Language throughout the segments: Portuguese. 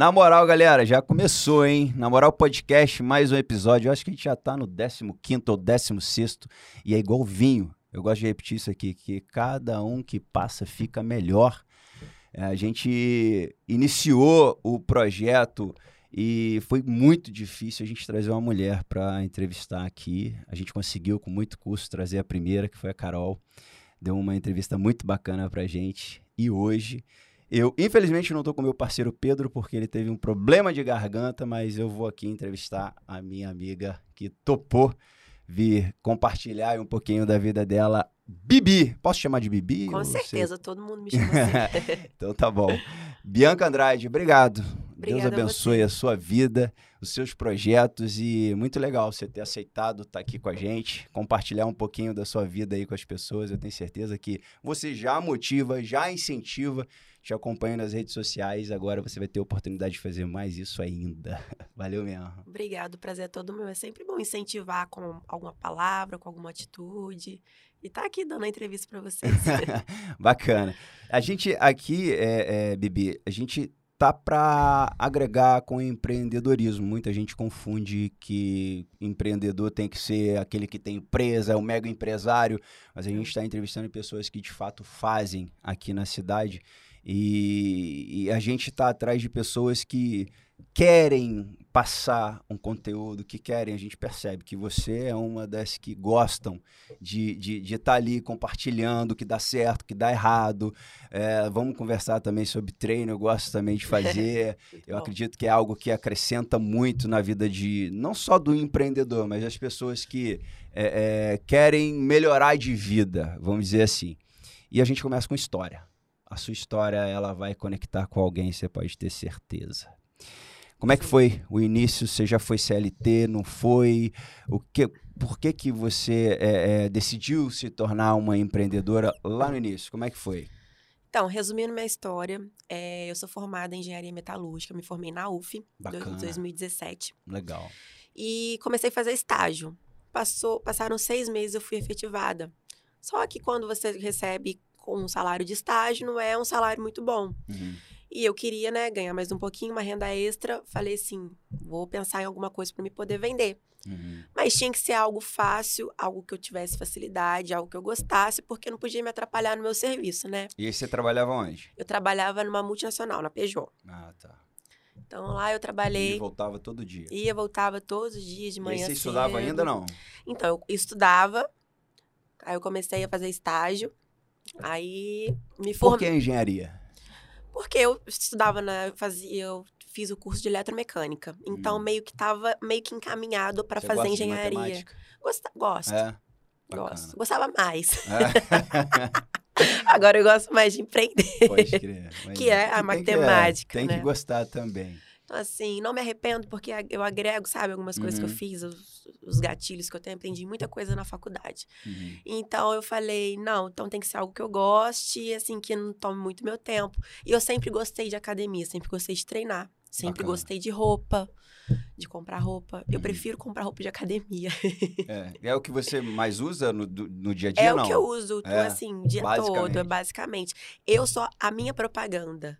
Na moral, galera, já começou, hein? Na moral, podcast, mais um episódio. Eu acho que a gente já tá no 15 ou 16 e é igual vinho. Eu gosto de repetir isso aqui, que cada um que passa fica melhor. É, a gente iniciou o projeto e foi muito difícil a gente trazer uma mulher para entrevistar aqui. A gente conseguiu, com muito custo, trazer a primeira, que foi a Carol. Deu uma entrevista muito bacana pra gente. E hoje eu, infelizmente, não estou com meu parceiro Pedro, porque ele teve um problema de garganta, mas eu vou aqui entrevistar a minha amiga que topou vir compartilhar um pouquinho da vida dela. Bibi, posso chamar de Bibi? Com certeza, todo mundo me chama assim. então tá bom. Bianca Andrade, obrigado. Obrigada Deus abençoe a, a, sua vida, os seus projetos e muito legal você ter aceitado estar aqui com a gente, compartilhar um pouquinho da sua vida aí com as pessoas. Eu tenho certeza que você já motiva, já incentiva te acompanho nas redes sociais. Agora você vai ter a oportunidade de fazer mais isso ainda. Valeu mesmo. Obrigado, prazer é todo meu. É sempre bom incentivar com alguma palavra, com alguma atitude. E tá aqui dando a entrevista para vocês. Bacana. A gente aqui, é, é, Bibi, a gente tá para agregar com empreendedorismo. Muita gente confunde que empreendedor tem que ser aquele que tem empresa, é o mega empresário, mas a gente está entrevistando pessoas que de fato fazem aqui na cidade. E, e a gente está atrás de pessoas que querem passar um conteúdo, que querem, a gente percebe que você é uma das que gostam de estar de, de tá ali compartilhando o que dá certo, o que dá errado. É, vamos conversar também sobre treino, eu gosto também de fazer. eu acredito que é algo que acrescenta muito na vida de não só do empreendedor, mas das pessoas que é, é, querem melhorar de vida, vamos dizer assim. E a gente começa com história a sua história ela vai conectar com alguém, você pode ter certeza. Como é que foi o início? Você já foi CLT? Não foi? O que? Por que que você é, é, decidiu se tornar uma empreendedora lá no início? Como é que foi? Então, resumindo minha história, é, eu sou formada em engenharia metalúrgica, me formei na UF em 2017. Legal. E comecei a fazer estágio. Passou, passaram seis meses, eu fui efetivada. Só que quando você recebe com um salário de estágio, não é um salário muito bom. Uhum. E eu queria, né, ganhar mais um pouquinho, uma renda extra. Falei assim, vou pensar em alguma coisa para me poder vender. Uhum. Mas tinha que ser algo fácil, algo que eu tivesse facilidade, algo que eu gostasse, porque não podia me atrapalhar no meu serviço, né? E aí você trabalhava onde? Eu trabalhava numa multinacional, na Peugeot. Ah, tá. Então lá eu trabalhei. E voltava todo dia? Ia, voltava todos os dias de manhã. E você cedo. estudava ainda não? Então, eu estudava. Aí eu comecei a fazer estágio. Aí me formei. Por que engenharia? Porque eu estudava na. Fazia, eu fiz o curso de eletromecânica. Então, hum. meio que estava meio que encaminhado para fazer engenharia. Gosta, gosto. É. Gosto. Gostava mais. É. Agora eu gosto mais de empreender. Pode crer. que é a matemática. Que, é, tem né? que gostar também. Então, assim, não me arrependo porque eu agrego, sabe, algumas coisas uhum. que eu uhum. fiz, os, gatilhos que eu tenho, aprendi muita coisa na faculdade. Uhum. Então eu falei, não, então tem que ser algo que eu goste, assim, que não tome muito meu tempo. E eu sempre gostei de academia, sempre gostei de treinar, sempre Bacana. gostei de roupa, de comprar roupa. Uhum. Eu prefiro comprar roupa de academia. é, é o que você mais usa no, no dia a dia, é não? É o que eu uso, é, assim, o dia todo, basicamente. Eu sou a minha propaganda.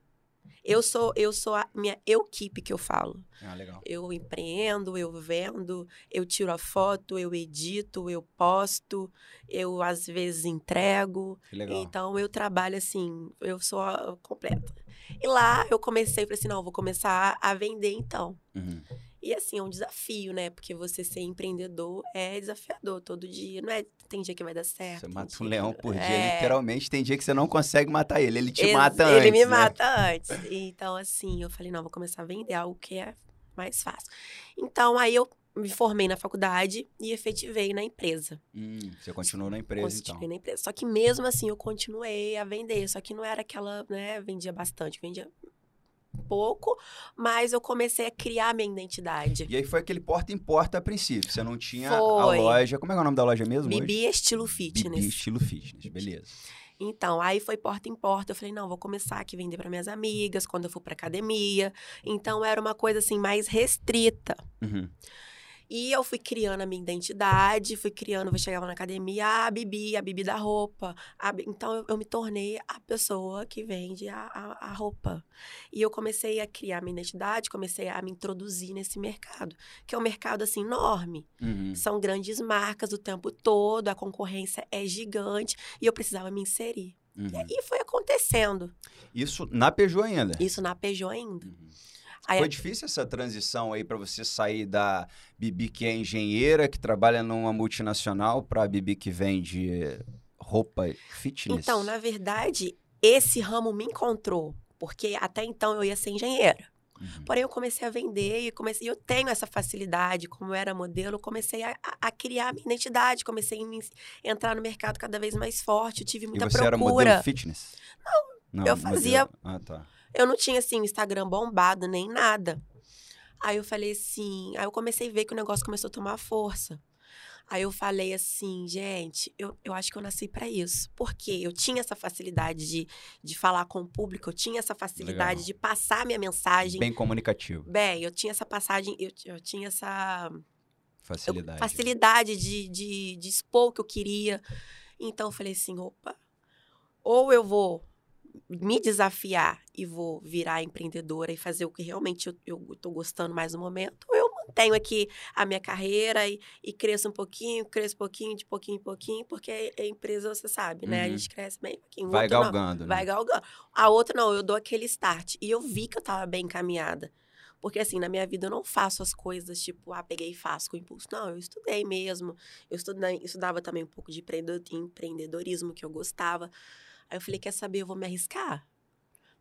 Eu sou, eu sou a minha equipe que eu falo. Ah, legal. Eu empreendo, eu vendo, eu tiro a foto, eu edito, eu posto, eu às vezes entrego. Que legal. Então eu trabalho assim, eu sou completa. E lá eu comecei, falei assim, não, vou começar a vender então. Uhum. E assim, é um desafio, né? Porque você ser empreendedor é desafiador todo dia. Não é tem dia que vai dar certo. Você mata um leão por dia, é... literalmente. Tem dia que você não consegue matar ele. Ele te Ex mata antes. Ele me né? mata antes. Então, assim, eu falei, não, vou começar a vender algo que é mais fácil. Então, aí eu me formei na faculdade e efetivei na empresa. Hum, você continuou na empresa, Continuei então? na empresa. Só que mesmo assim eu continuei a vender. Só que não era aquela, né, vendia bastante, vendia pouco, mas eu comecei a criar minha identidade. E aí foi aquele porta em porta a princípio. Você não tinha foi. a loja. Como é, é o nome da loja mesmo? Bibi hoje? Estilo Fitness. Bibi Estilo Fitness, beleza. Então, aí foi porta em porta. Eu falei, não, vou começar aqui a vender para minhas amigas quando eu for para academia. Então, era uma coisa assim mais restrita. Uhum. E eu fui criando a minha identidade, fui criando, eu chegava na academia, ah, a Bibi, a Bibi da roupa. Então eu, eu, me tornei a pessoa que vende a, a, a, roupa. E eu comecei a criar a minha identidade, comecei a me introduzir nesse mercado, que é um mercado assim enorme. Uhum. São grandes marcas o tempo todo, a concorrência é gigante e eu precisava me inserir. Uhum. E foi acontecendo. Isso na Peugeot ainda? Isso na Peugeot ainda. Uhum. Aí, Foi difícil essa transição aí para você sair da Bibi que é engenheira, que trabalha numa multinacional, para a Bibi que vende roupa fitness? Então, na verdade, esse ramo me encontrou, porque até então eu ia ser engenheira. Uhum. Porém, eu comecei a vender e comecei, eu tenho essa facilidade, como eu era modelo, comecei a, a criar minha identidade, comecei a entrar no mercado cada vez mais forte, eu tive muita e você procura. era modelo fitness? Não, Não eu fazia. Modelo... Ah, tá. Eu não tinha, assim, Instagram bombado, nem nada. Aí eu falei assim, aí eu comecei a ver que o negócio começou a tomar força. Aí eu falei assim, gente, eu, eu acho que eu nasci para isso. Porque eu tinha essa facilidade de, de falar com o público, eu tinha essa facilidade Legal. de passar minha mensagem. Bem comunicativo. Bem, eu tinha essa passagem, eu, eu tinha essa. Facilidade. Eu, facilidade de, de, de expor o que eu queria. Então eu falei assim, opa, ou eu vou me desafiar e vou virar empreendedora e fazer o que realmente eu, estou gostando mais no momento, ou eu mantenho aqui a minha carreira e, e cresço um pouquinho, cresço um pouquinho, de pouquinho em pouquinho, porque a empresa, você sabe, né? Uhum. A gente cresce bem pouquinho. Vai outro, galgando. Não, né? Vai galgando. A outra, não, eu dou aquele start. E eu vi que eu estava bem encaminhada. Porque, assim, na minha vida eu não faço as coisas tipo, ah, peguei e faço com impulso. Não, eu estudei mesmo. Eu estudei, estudava também um pouco de empreendedorismo, que eu gostava. Aí eu falei, quer saber, eu vou me arriscar.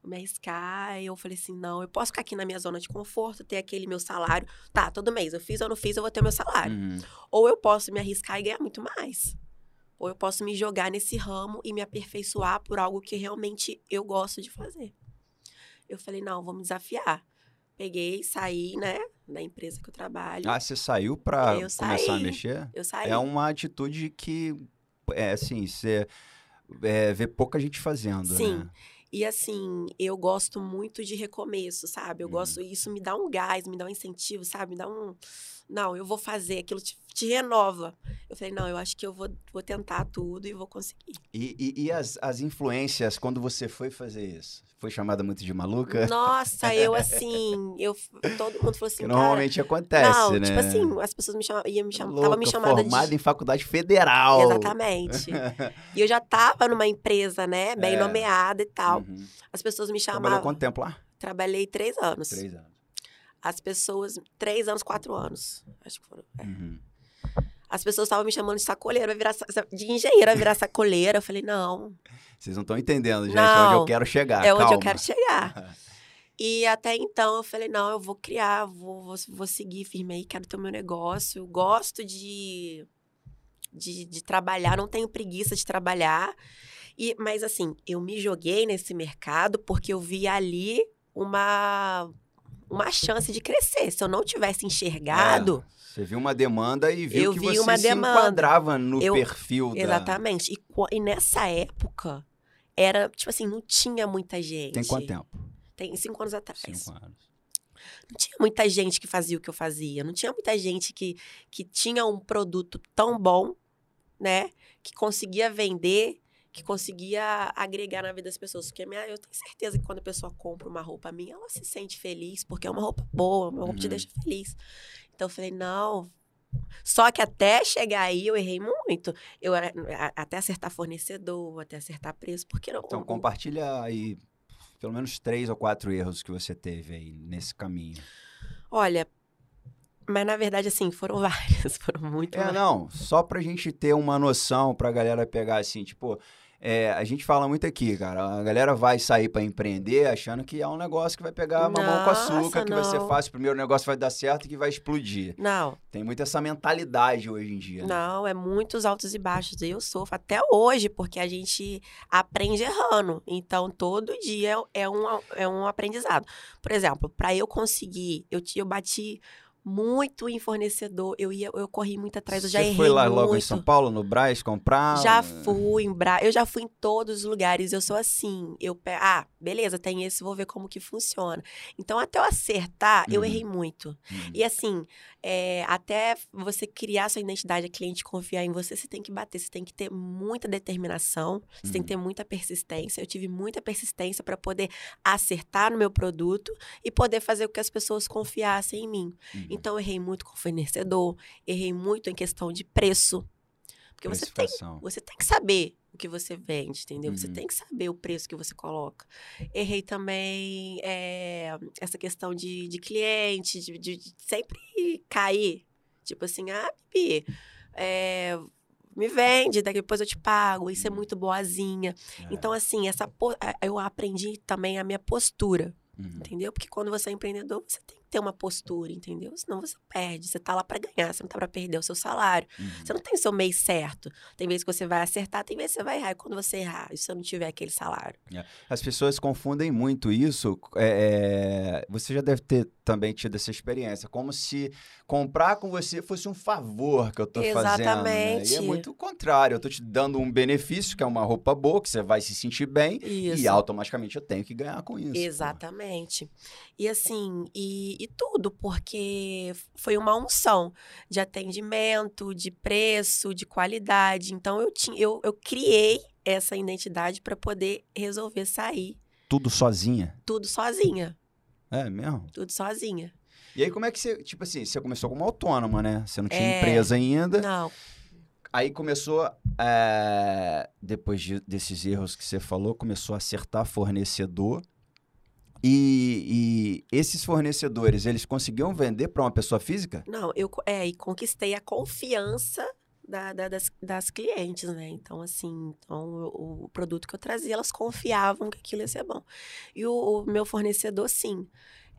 Vou me arriscar. E eu falei assim, não, eu posso ficar aqui na minha zona de conforto, ter aquele meu salário. Tá, todo mês, eu fiz ou não fiz, eu vou ter meu salário. Uhum. Ou eu posso me arriscar e ganhar muito mais. Ou eu posso me jogar nesse ramo e me aperfeiçoar por algo que realmente eu gosto de fazer. Eu falei, não, vou me desafiar. Peguei, saí, né, da empresa que eu trabalho. Ah, você saiu para começar saí. a mexer? Eu saí. É uma atitude que, é assim, você é, ver pouca gente fazendo, Sim. Né? E assim, eu gosto muito de recomeço, sabe? Eu hum. gosto, isso me dá um gás, me dá um incentivo, sabe? Me dá um. Não, eu vou fazer, aquilo te, te renova. Eu falei, não, eu acho que eu vou, vou tentar tudo e vou conseguir. E, e, e as, as influências, quando você foi fazer isso? Foi chamada muito de maluca? Nossa, eu assim, eu todo mundo falou assim, que normalmente acontece, não, né? tipo assim, as pessoas me chamavam, iam me chamar, tava me chamando formada de... em faculdade federal. Exatamente. e eu já tava numa empresa, né, bem é. nomeada e tal. Uhum. As pessoas me chamavam. Trabalhou quanto tempo lá? Trabalhei três anos. Três anos. As pessoas, três anos, quatro anos, acho que foram. É. Uhum. As pessoas estavam me chamando de sacoleira, vai virar de engenheira, vai virar sacoleira. Eu falei, não. Vocês não estão entendendo, gente, não, onde eu quero chegar. É onde calma. eu quero chegar. e até então eu falei, não, eu vou criar, vou, vou, vou seguir firme aí, quero ter o meu negócio. Gosto de, de, de trabalhar, não tenho preguiça de trabalhar. E, mas assim, eu me joguei nesse mercado porque eu vi ali uma, uma chance de crescer. Se eu não tivesse enxergado. É. Você viu uma demanda e viu eu que vi você uma se demanda. enquadrava no eu, perfil Exatamente. Da... E, e nessa época, era, tipo assim, não tinha muita gente. Tem quanto tempo? Tem cinco anos atrás. Cinco anos. Não tinha muita gente que fazia o que eu fazia. Não tinha muita gente que, que tinha um produto tão bom, né? Que conseguia vender, que conseguia agregar na vida das pessoas. Porque minha, eu tenho certeza que quando a pessoa compra uma roupa minha, ela se sente feliz, porque é uma roupa boa, uma roupa uhum. te deixa feliz. Então eu falei, não, só que até chegar aí eu errei muito. Eu até acertar fornecedor, até acertar preço, porque não. Então compartilha aí pelo menos três ou quatro erros que você teve aí nesse caminho. Olha, mas na verdade assim foram vários, foram muito. É, não, só pra gente ter uma noção, pra galera pegar assim, tipo, é, a gente fala muito aqui, cara. A galera vai sair para empreender achando que é um negócio que vai pegar Nossa, mamão com açúcar, que não. vai ser fácil, o primeiro negócio vai dar certo e que vai explodir. Não. Tem muito essa mentalidade hoje em dia. Né? Não, é muitos altos e baixos. Eu sofro até hoje, porque a gente aprende errando. Então, todo dia é um, é um aprendizado. Por exemplo, para eu conseguir, eu, eu bati muito em fornecedor. Eu ia, eu corri muito atrás, eu já errei foi lá muito. logo em São Paulo, no Braz, comprar? Já fui em Bra... Eu já fui em todos os lugares. Eu sou assim. Eu pe... Ah, beleza, tem esse, vou ver como que funciona. Então, até eu acertar, eu Uhum. errei muito. Hum. E assim, é, até você criar sua identidade, a cliente confiar em você, você tem que bater, você tem que ter muita determinação, você tem que ter muita persistência. Eu tive muita persistência para poder acertar no meu produto e poder fazer com que as pessoas confiassem em mim. Uhum. Então, eu errei muito com fornecedor, errei muito em questão de preço. Porque você tem, você tem que saber o que você vende, entendeu? Você Uhum. tem que saber o preço que você coloca. Errei também é, essa questão de, de cliente, de, de- de sempre cair. Tipo assim, ah, Bibi, é, me vende, daqui depois eu te pago. Isso é Uhum. muito boazinha. É. Então, assim, essa a- eu aprendi também a minha postura, Uhum. entendeu? Porque quando você é empreendedor, você tem ter uma postura, entendeu? Senão você perde. Você tá lá para ganhar, você não tá para perder o seu salário. Uhum. Você não tem o seu mês certo. Tem vezes que você vai acertar, tem vezes que você vai errar. E quando você errar, e se você não tiver aquele salário? As pessoas confundem muito isso. é, é, você já deve ter também tido essa experiência, como se comprar com você fosse um favor que eu tô fazendo. né? E é Exatamente. muito o contrário. Eu tô te dando um benefício, que é uma roupa boa, que você vai se sentir bem, Isso. e automaticamente eu tenho que ganhar com isso. pô. Exatamente. E assim, e, e tudo, porque foi uma unção de atendimento, de preço, de qualidade. Então eu tinha, eu, eu criei essa identidade para poder resolver sair Tudo sozinha. tudo sozinha, É mesmo? tudo sozinha. E aí, como é que você. Tipo assim, você começou como autônoma, né? Você não tinha É. empresa ainda. Não, Aí começou, é, depois de- desses erros que você falou, começou a acertar fornecedor. E, e esses fornecedores, eles conseguiam vender para uma pessoa física? não, eu é, e conquistei a confiança da- da- das, das clientes, né? Então, assim, então, o, o produto que eu trazia, elas confiavam que aquilo ia ser bom. E o, o meu fornecedor, sim,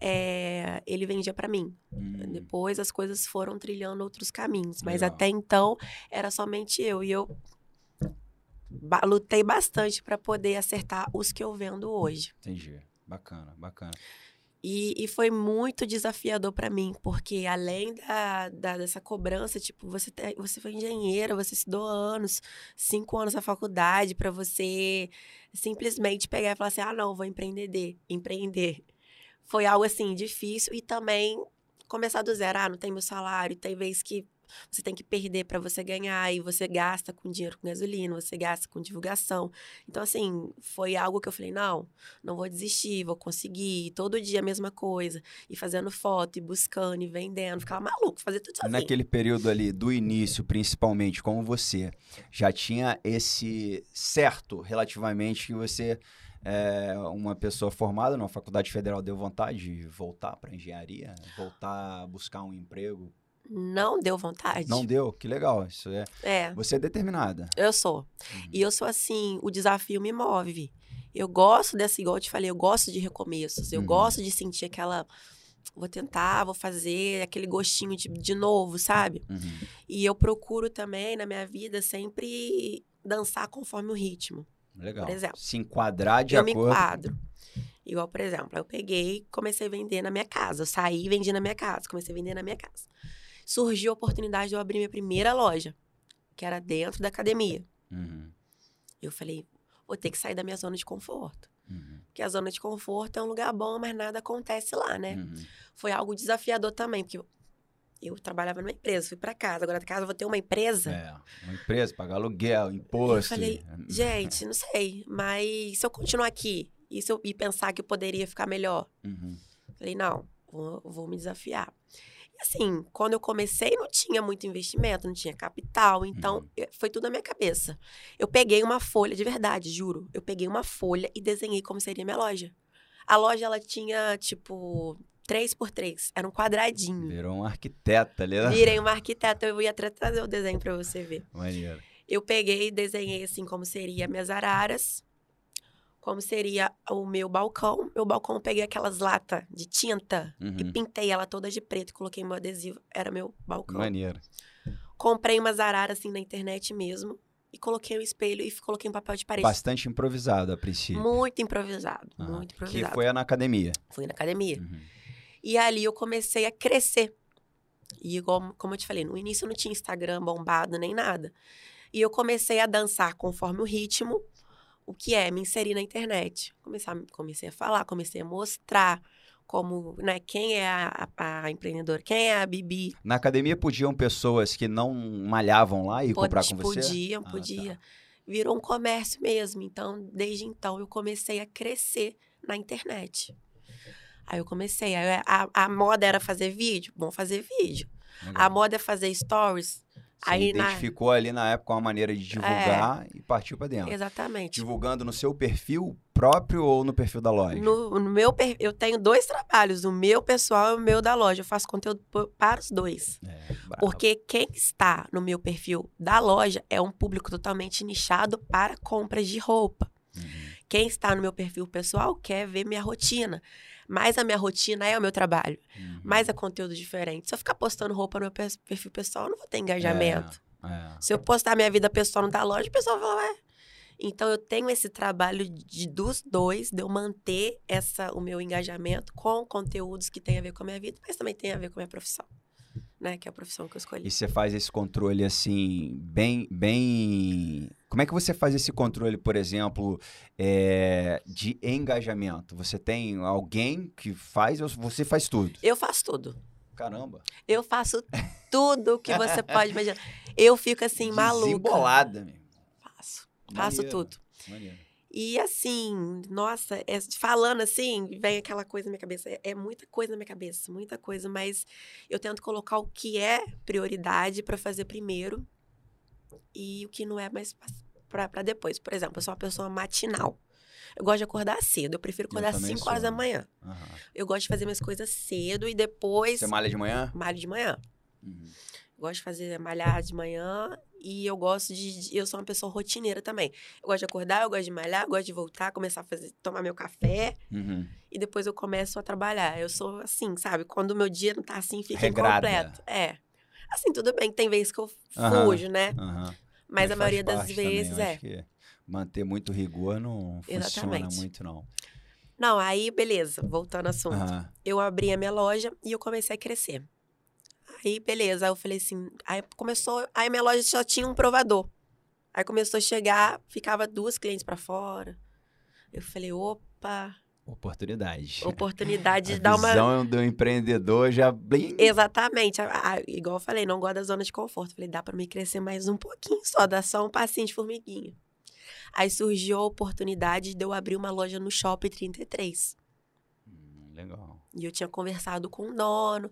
é, ele vendia para mim. Hum, Depois as coisas foram trilhando outros caminhos, mas Legal. até então era somente eu e eu ba- lutei bastante para poder acertar os que eu vendo hoje. entendi. Bacana, bacana. E, e foi muito desafiador para mim, porque além da, da- dessa cobrança, tipo, você, tem- você foi engenheira, você estudou anos, cinco anos na faculdade, para você simplesmente pegar e falar assim: ah, não, vou empreender, empreender. Foi algo assim, difícil e também começar do zero. Ah, não tem meu salário, tem vez que você tem que perder para você ganhar e você gasta com dinheiro com gasolina, você gasta com divulgação. Então, assim, foi algo que eu falei: não, não vou desistir, vou conseguir. Todo dia a mesma coisa. E fazendo foto, e buscando, e vendendo. Ficava maluco, fazer tudo sozinho. Naquele período ali, do início, principalmente, como você já tinha esse certo, relativamente, que você é uma pessoa formada numa faculdade federal, deu vontade de voltar para engenharia? Voltar a buscar um emprego? Não deu vontade. Não deu? Que legal. Isso é. É, Você é determinada. eu sou. E eu sou assim, o desafio me move. Eu gosto dessa, igual eu te falei, eu gosto de recomeços. Eu Uhum. gosto de sentir aquela. Vou tentar, vou fazer aquele gostinho de, de novo, sabe? Uhum. E eu procuro também, na minha vida, sempre dançar conforme o ritmo. Legal. Por exemplo, Se enquadrar de eu me acordo. enquadro. Igual, por exemplo, eu peguei comecei a vender na minha casa. Eu saí e vendi na minha casa. Comecei a vender na minha casa. Surgiu a oportunidade de eu abrir minha primeira loja, que era dentro da academia. Uhum. Eu falei, vou ter que sair da minha zona de conforto. Uhum. Porque a zona de conforto é um lugar bom, mas nada acontece lá, né? Uhum. Foi algo desafiador também, porque eu, trabalhava numa empresa, fui pra casa. Agora da casa eu vou ter uma empresa. É, uma empresa, pagar aluguel, imposto. Eu falei, gente, não sei, mas se eu continuar aqui e, se eu, e pensar que eu poderia ficar melhor, Uhum. Falei, não, vou, vou me desafiar. Assim, quando eu comecei, não tinha muito investimento, não tinha capital, então Uhum. eh, foi tudo na minha cabeça. Eu peguei uma folha, de verdade, juro. Eu peguei uma folha e desenhei como seria minha loja. A loja, ela tinha, tipo, 3 por 3 era um quadradinho. Virou um arquiteta ali, né? Virei uma arquiteta, eu ia até trazer o desenho pra você ver. Maneiro. Eu peguei e desenhei assim como seria minhas araras, como seria o meu balcão. Meu balcão eu peguei aquelas latas de tinta e Uhum. pintei ela toda de preto, coloquei meu adesivo, era meu balcão. Maneiro. Comprei umas araras assim na internet mesmo e coloquei o espelho e coloquei um papel de parede. Bastante improvisado a princípio. Muito improvisado, Aham. muito Que improvisado. foi na academia. Fui na academia. Uhum. E ali eu comecei a crescer. E igual, como eu te falei, no início não tinha Instagram bombado nem nada. E eu comecei a dançar conforme o ritmo, o que é me inserir na internet. Comecei a, comecei a falar, comecei a mostrar como, né, quem é a, a, a, empreendedora, quem é a Bibi. Na academia podiam pessoas que não malhavam lá e Pod, comprar com você? Podiam, ah, podia. Tá. Virou um comércio mesmo. Então, desde então, eu comecei a crescer na internet. Aí eu comecei. A, a, moda era fazer vídeo? Bom, fazer vídeo. Legal. A moda é fazer stories? Você Aí identificou na... ali na época uma maneira de divulgar é, e partiu para dentro. Exatamente. Divulgando no seu perfil próprio ou no perfil da loja? No, no meu eu tenho dois trabalhos, o meu pessoal e o meu da loja. Eu faço conteúdo para os dois. É, Porque quem está no meu perfil da loja é um público totalmente nichado para compras de roupa. Uhum. Quem está no meu perfil pessoal quer ver minha rotina. Mas a minha rotina é o meu trabalho. Uhum. Mas é conteúdo diferente. Se eu ficar postando roupa no meu perfil pessoal, eu não vou ter engajamento. É, é. Se eu postar minha vida pessoal no da loja, o pessoal vai falar, ué. Então eu tenho esse trabalho de dos dois, de eu manter essa, o meu engajamento com conteúdos que têm a ver com a minha vida, mas também tem a ver com a minha profissão né? Que é a profissão que eu escolhi. E você faz esse controle assim, bem, bem. Como é que você faz esse controle, por exemplo, é, de engajamento? Você tem alguém que faz ou você faz tudo? Eu faço tudo. Caramba. Eu faço tudo que você pode imaginar. Eu fico assim, maluca. Desembolada, mesmo. Faço. Faço tudo. Maneiro. E assim, nossa, é, falando assim, vem aquela coisa na minha cabeça. É, é, muita coisa na minha cabeça, muita coisa, mas eu tento colocar o que é prioridade para fazer primeiro e o que não é mais para depois. Por exemplo, eu sou uma pessoa matinal. Eu gosto de acordar cedo. Eu prefiro acordar às 5 horas da manhã. Uhum. Eu gosto de fazer minhas coisas cedo e depois. Você malha de manhã? Malha de manhã. Uhum. Gosto de fazer malhar de manhã e eu gosto de. Eu sou uma pessoa rotineira também. Eu gosto de acordar, eu gosto de malhar, eu gosto de voltar, começar a fazer, tomar meu café. Uhum. E depois eu começo a trabalhar. Eu sou assim, sabe? Quando o meu dia não tá assim, fica Regrada. incompleto. É. Assim, tudo bem, tem vezes que eu fujo, uhum. né? Uhum. Mas, Mas, a maioria das vezes também, é. manter muito rigor não Exatamente. funciona muito, não. Não, aí, beleza, voltando ao assunto. Eu abri a minha loja e eu comecei a crescer. Aí, beleza. Aí eu falei assim. Aí começou. Aí minha loja só tinha um provador. Aí começou a chegar, ficava duas clientes para fora. Eu falei, opa. Oportunidade. Oportunidade de dar uma. visão do empreendedor já bem. Exatamente. igual eu falei, não gosto da zona de conforto. Falei, dá para me crescer mais um pouquinho só, dá só um passinho de formiguinha. Aí surgiu a oportunidade de eu abrir uma loja no Shopping 33. Hum, legal. E eu tinha conversado com o dono.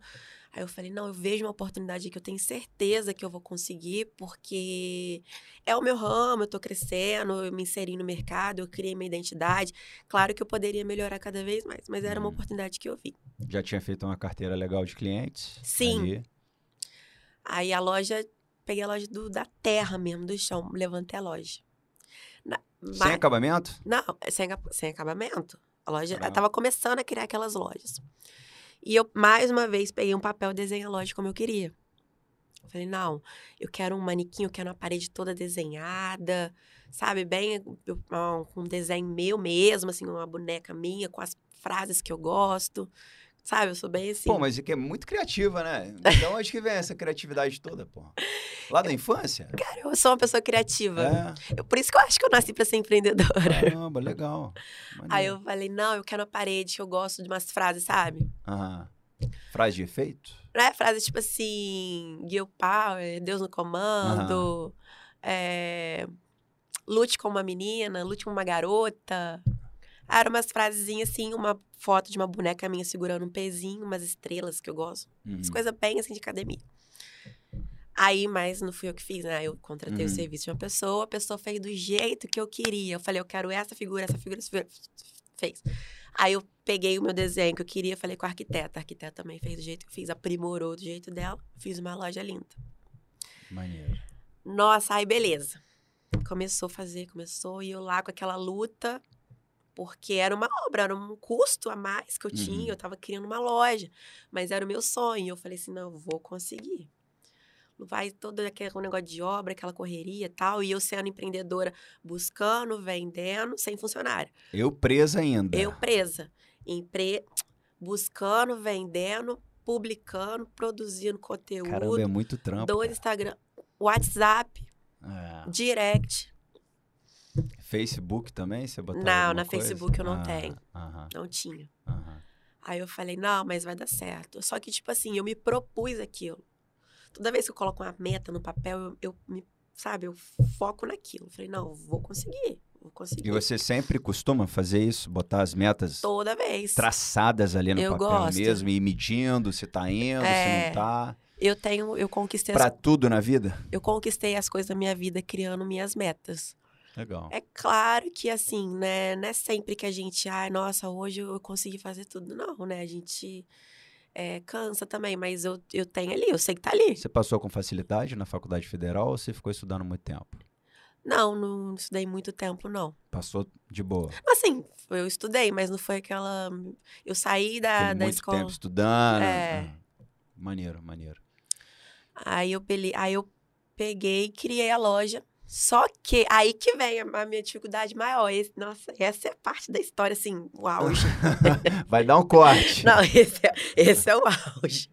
Aí eu falei, não, eu vejo uma oportunidade que eu tenho certeza que eu vou conseguir, porque é o meu ramo, eu tô crescendo, eu me inseri no mercado, eu criei minha identidade. Claro que eu poderia melhorar cada vez mais, mas era uma uhum. oportunidade que eu vi. Já tinha feito uma carteira legal de clientes? Sim. Ali. Aí a loja, peguei a loja do, da terra mesmo, do chão, levantei a loja. Na, sem mas, acabamento? Não, sem, sem acabamento. A loja, estava começando a criar aquelas lojas. E eu, mais uma vez, peguei um papel desenha loja como eu queria. Eu falei, não, eu quero um manequim, eu quero uma parede toda desenhada, sabe? Bem, com um desenho meu mesmo, assim, uma boneca minha, com as frases que eu gosto. Sabe, eu sou bem assim. Pô, mas é que é muito criativa, né? Então acho que vem essa criatividade toda, pô. Lá da infância? Cara, eu sou uma pessoa criativa. É. Eu, por isso que eu acho que eu nasci pra ser empreendedora. Caramba, legal. Maneiro. Aí eu falei, não, eu quero uma parede que eu gosto de umas frases, sabe? Aham. Frase de efeito? É frase tipo assim, Gil Power, Deus no comando, é, lute como uma menina, lute como uma garota. Ah, eram umas frasezinhas assim, uma foto de uma boneca minha segurando um pezinho, umas estrelas que eu gosto. Uhum. Umas coisas bem assim de academia. Aí, mas não fui eu que fiz, né? Eu contratei uhum. o serviço de uma pessoa, a pessoa fez do jeito que eu queria. Eu falei, eu quero essa figura, essa figura, essa figura. Fez. Aí eu peguei o meu desenho que eu queria, falei com a arquiteta. A arquiteta também fez do jeito que eu fiz, aprimorou do jeito dela. Fiz uma loja linda. Maneiro. Nossa, aí beleza. Começou a fazer, começou, e eu lá com aquela luta porque era uma obra, era um custo a mais que eu tinha, uhum. eu estava criando uma loja, mas era o meu sonho. Eu falei assim, não, eu vou conseguir. Não vai todo aquele negócio de obra, aquela correria e tal, e eu sendo empreendedora, buscando, vendendo, sem funcionário. Eu presa ainda. Eu presa. Empre... Buscando, vendendo, publicando, produzindo conteúdo. Caramba, é muito trampo. Do. Instagram, WhatsApp, É. direct. Facebook também? Você botou Não, na coisa? Facebook eu não Ah, tenho. Aham, Não tinha. aham. Aí eu falei, não, mas vai dar certo. Só que, tipo assim, eu me propus aquilo. Toda vez que eu coloco uma meta no papel, eu, eu me, sabe, eu foco naquilo. Eu falei, não, vou conseguir. Vou conseguir. E você sempre costuma fazer isso? Botar as metas Toda vez. traçadas ali no Eu papel gosto. mesmo e medindo se tá indo, se É. não tá. Eu tenho, eu conquistei, Pra as, tudo na vida? eu conquistei as coisas da minha vida criando minhas metas. Legal. É claro que, assim, né, não é sempre que a gente, ai, nossa, hoje eu consegui fazer tudo. Não, né? A gente é, cansa também, mas eu, eu tenho ali, eu sei que tá ali. Você passou com facilidade na faculdade federal ou você ficou estudando muito tempo? Não, não estudei muito tempo, não. Passou de boa. Assim, eu estudei, mas não foi aquela. Eu saí da, Ficou da muito escola. tempo estudando. É. Ah, Maneiro, maneiro. Aí eu, aí eu peguei e criei a loja. Só que aí que vem a minha dificuldade maior. Esse- nossa, essa é parte da história, assim, o auge. Vai dar um corte. Não, esse é, esse é o auge.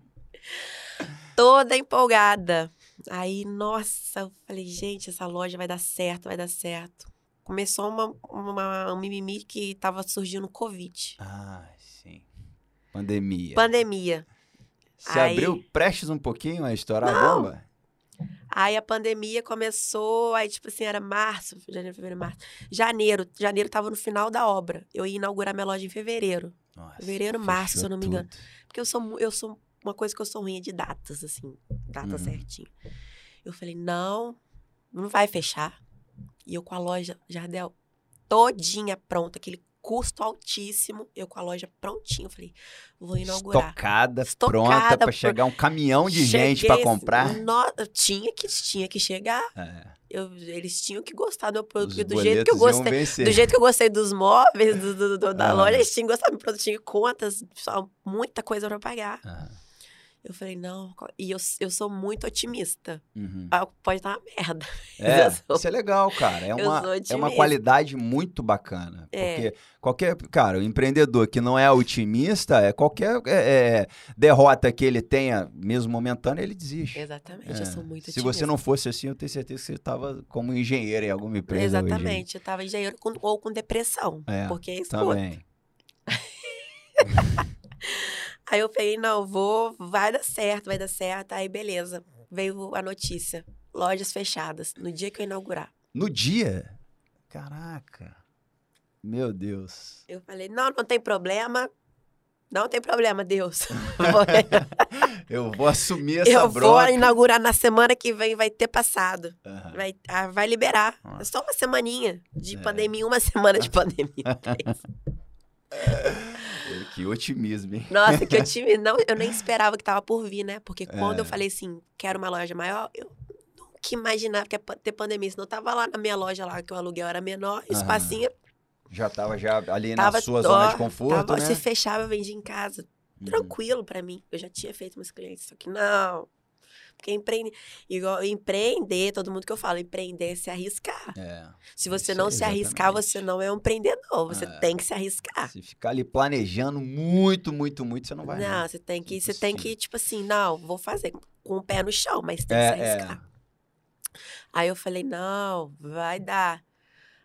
Toda empolgada. Aí, nossa, eu falei, gente, essa loja vai dar certo, vai dar certo. Começou uma, uma, um mimimi que tava surgindo Covid. Ah, sim. Pandemia. Pandemia. Você Aí- abriu prestes um pouquinho a estourar a bomba? Aí a pandemia começou, aí tipo assim, era março, janeiro, fevereiro, março. Janeiro, janeiro tava no final da obra. Eu ia inaugurar minha loja em fevereiro. Nossa, Fevereiro, março, se eu não me engano. tudo. Porque eu sou, eu sou uma coisa que eu sou ruim é de datas, assim, data Uhum. certinho. Eu falei, não, não vai fechar. E eu com a loja Jardel todinha pronta, aquele custo altíssimo, eu com a loja prontinha, falei, vou inaugurar. Estocada, Estocada, pronta pra por- chegar um caminhão de gente pra Cheguei, comprar. no- tinha que tinha que chegar. É, Eu- eles tinham que gostar do meu produto, do jeito que eu gostei, do jeito que eu gostei dos móveis, do, do- do- da Ah. loja, eles tinham que gostar do meu produto, tinha contas, só muita coisa pra pagar. Ah, Eu falei, não, e eu, eu sou muito otimista. uhum. Ah, Pode dar uma merda. É, sou- isso é legal, cara. É uma, é uma qualidade muito bacana. É. Porque qualquer, cara, o empreendedor que não é otimista, é qualquer é, é, derrota que ele tenha, mesmo momentânea, ele desiste. Exatamente, É. eu sou muito Se otimista. você não fosse assim, eu tenho certeza que você estava como engenheiro em alguma empresa hoje. Exatamente, eu tava engenheiro com- ou com depressão. É, porque escuta. Também. Aí eu peguei, não, vou, vai dar certo, vai dar certo. Aí beleza, veio a notícia, lojas fechadas, no dia que eu inaugurar. No dia? Caraca. Meu Deus. Eu falei, não, não tem problema. Não tem problema, Deus. Vou- Eu vou assumir essa eu vou bronca. inaugurar na semana que vem, vai ter passado. Aham. Vai, ah, vai liberar. Nossa. É só uma semaninha de É. pandemia, uma semana de pandemia. Que otimismo, hein? Nossa, que tive. Não, eu nem esperava que tava por vir, né? Porque quando É. eu falei assim, quero uma loja maior, eu nunca imaginava que ia ter pandemia. Senão eu tava lá na minha loja lá, que o aluguel era menor, o espacinho Já tava já ali tava na sua ó, zona de conforto, tava, né? Se fechava, vendia em casa. Uhum. Tranquilo pra mim. Eu já tinha feito meus clientes, só que não. Porque empreende, igual, empreender, todo mundo que eu falo, empreender é se arriscar. É. Se você não aí, se arriscar, você não é um empreendedor. Você É. tem que se arriscar. Se ficar ali planejando muito, muito, muito, você não vai. Não, não. você tem que, você tem que, tipo assim, não, vou fazer com o pé no chão, mas tem É, que se arriscar. Aí eu falei, não, vai dar.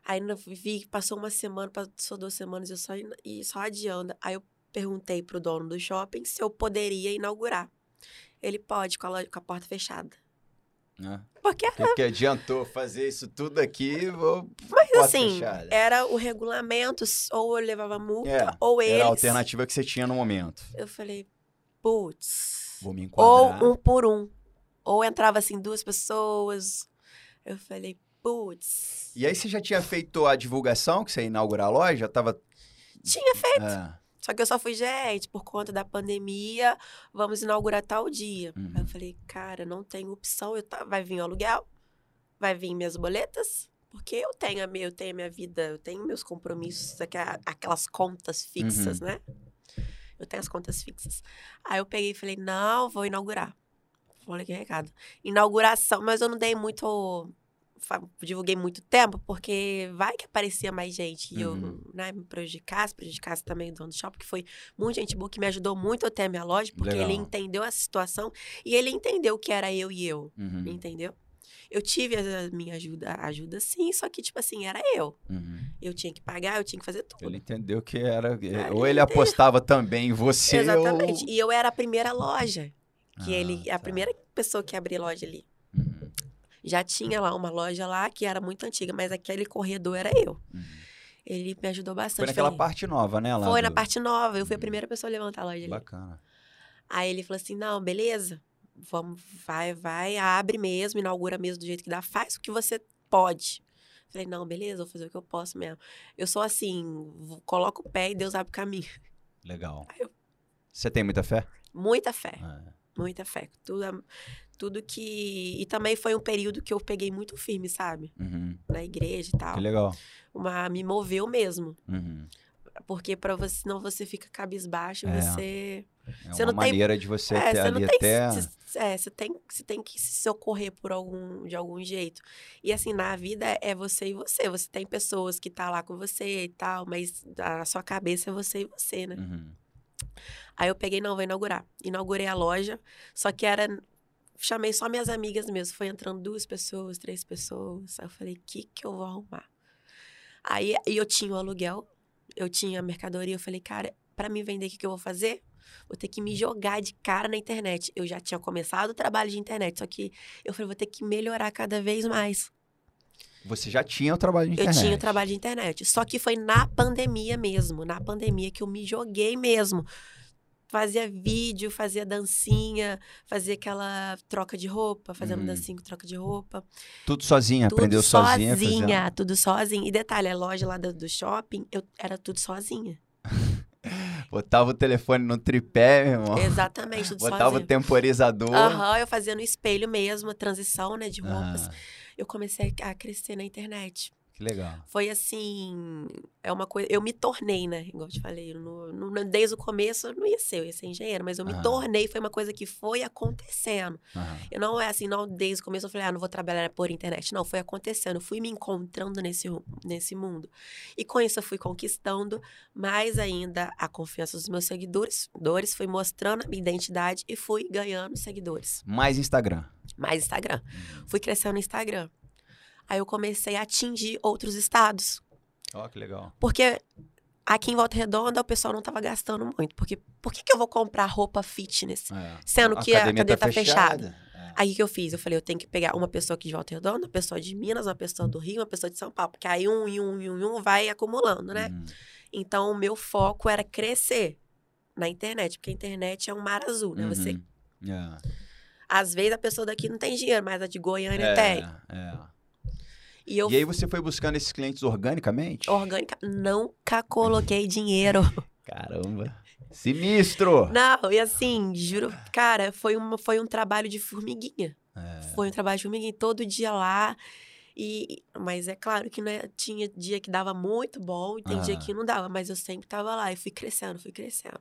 Aí vi que passou uma semana, passou duas semanas, eu só, e só adiando. Aí eu perguntei pro dono do shopping se eu poderia inaugurar. Ele pode, com a, loja- com a porta fechada. Né? Porque, Porque, porque adiantou fazer isso tudo aqui, vou. mas assim, fechada. era o regulamento, ou eu levava multa, É, ou eles. Era a alternativa que você tinha no momento. Eu falei, putz. Vou me Ou enquadrar. um por um. Ou entrava assim duas pessoas. Eu falei, putz. E aí você já tinha feito a divulgação que você ia inaugurar a loja? Tava. Tinha feito. É. Só que eu só fui, gente, por conta da pandemia, vamos inaugurar tal dia. Uhum. Aí eu falei, cara, não tem opção. Eu tá- Vai vir o aluguel, vai vir minhas boletas, porque eu tenho a minha, eu tenho a minha vida, eu tenho meus compromissos, aquelas contas fixas, Uhum. né? Eu tenho as contas fixas. Aí eu peguei e falei, não, vou inaugurar. Olha que recado. Inauguração, mas eu não dei muito divulguei muito tempo, porque vai que aparecia mais gente e Uhum. eu né, me prejudicasse, prejudicasse também o dono do shopping, que foi muita gente boa que me ajudou muito até a minha loja, porque ele Legal. entendeu a situação e ele entendeu que era eu e eu, Uhum. entendeu? Eu tive a minha ajuda, ajuda sim, só que, tipo assim, era eu. Uhum. Eu tinha que pagar, eu tinha que fazer tudo. Ele entendeu que era. Ah, ou ele ele apostava também em você. Exatamente. Ou... E eu era a primeira loja. Que Ah, ele, a tá. primeira pessoa que abriu loja ali. Já tinha lá uma loja lá que era muito antiga, mas aquele corredor era eu. Uhum. Ele me ajudou bastante. Foi naquela falei, parte nova, né? Lá Foi na do- parte nova. Eu fui a Uhum. primeira pessoa a levantar a loja ali. Bacana. Aí ele falou assim: não, beleza. Vamos, vai, vai, abre mesmo, inaugura mesmo do jeito que dá, faz o que você pode. Falei, não, beleza, vou fazer o que eu posso mesmo. Eu sou assim, coloco o pé e Deus abre o caminho. Legal. Eu- Você tem muita fé? Muita fé. É. Muita fé. Tudo, é- tudo que. E também foi um período que eu peguei muito firme, sabe? Uhum. Na igreja e tal. Que legal. Uma, me moveu mesmo. Uhum. Porque para você, senão você fica cabisbaixo, É. você. É Você uma não tem- maneira de você É, ter você ali tem. até. se- É, você tem, você tem que se socorrer por algum, de algum jeito. E assim, na vida é você e você. Você tem pessoas que tá lá com você e tal, mas a sua cabeça é você e você, né? Uhum. Aí eu peguei, não, vou inaugurar. Inaugurei a loja, só que era. Chamei só minhas amigas mesmo. Foi entrando duas pessoas, três pessoas. Aí eu falei, o que que eu vou arrumar? Aí eu tinha o aluguel, eu tinha a mercadoria. Eu falei, cara, pra mim vender, o que, que eu vou fazer? Vou ter que me jogar de cara na internet. Eu já tinha começado o trabalho de internet, só que eu falei, vou ter que melhorar cada vez mais. Você já tinha o trabalho de Eu internet. tinha o trabalho de internet. Só que foi na pandemia mesmo. Na pandemia que eu me joguei mesmo. Fazia vídeo, fazia dancinha, fazia aquela troca de roupa, fazendo Uhum. dancinha com troca de roupa. Tudo sozinha, Tudo aprendeu sozinha. sozinha, fazendo- tudo sozinha. E detalhe, a loja lá do, do shopping, eu era tudo sozinha. Botava o telefone no tripé, meu irmão. Exatamente, tudo Botava o sozinha. temporizador. Aham, eu fazia no espelho mesmo, a transição, né, de roupas. Ah, Eu comecei a crescer na internet. que legal. foi assim, é uma coisa, eu me tornei, né, igual eu te falei, no, no- desde o começo eu não ia ser, eu ia ser engenheiro, mas eu me tornei, foi uma coisa que foi acontecendo. Eu não é assim, não, desde o começo eu falei, ah, não vou trabalhar por internet, não, foi acontecendo, eu fui me encontrando nesse, nesse mundo. E com isso eu fui conquistando mais ainda a confiança dos meus seguidores, dores, fui mostrando a minha identidade e fui ganhando seguidores. Mais Instagram. Mais Instagram. Fui crescendo no Instagram. Aí eu comecei a atingir outros estados. Ó, que legal. Porque aqui em Volta Redonda o pessoal não tava gastando muito. Porque por que, que eu vou comprar roupa fitness? É. Sendo que a academia tá fechada. É. Aí o que eu fiz? Eu falei, eu tenho que pegar uma pessoa aqui de Volta Redonda, uma pessoa de Minas, uma pessoa do Rio, uma pessoa de São Paulo. Porque aí um e um e um um vai acumulando, né? Uhum. Então o meu foco era crescer na internet. Porque a internet é um mar azul, né? Você, Uhum. Às vezes a pessoa daqui não tem dinheiro, mas a de Goiânia É, tem. é. E eu E aí você foi buscando esses clientes organicamente? orgânica, nunca coloquei dinheiro. Caramba. Sinistro! Não, e assim, juro, cara, foi, uma, foi um trabalho de formiguinha. É. Foi um trabalho de formiguinha, todo dia lá. E, mas é claro que né, tinha dia que dava muito bom e tem dia Ah. que não dava, mas eu sempre tava lá e fui crescendo, fui crescendo.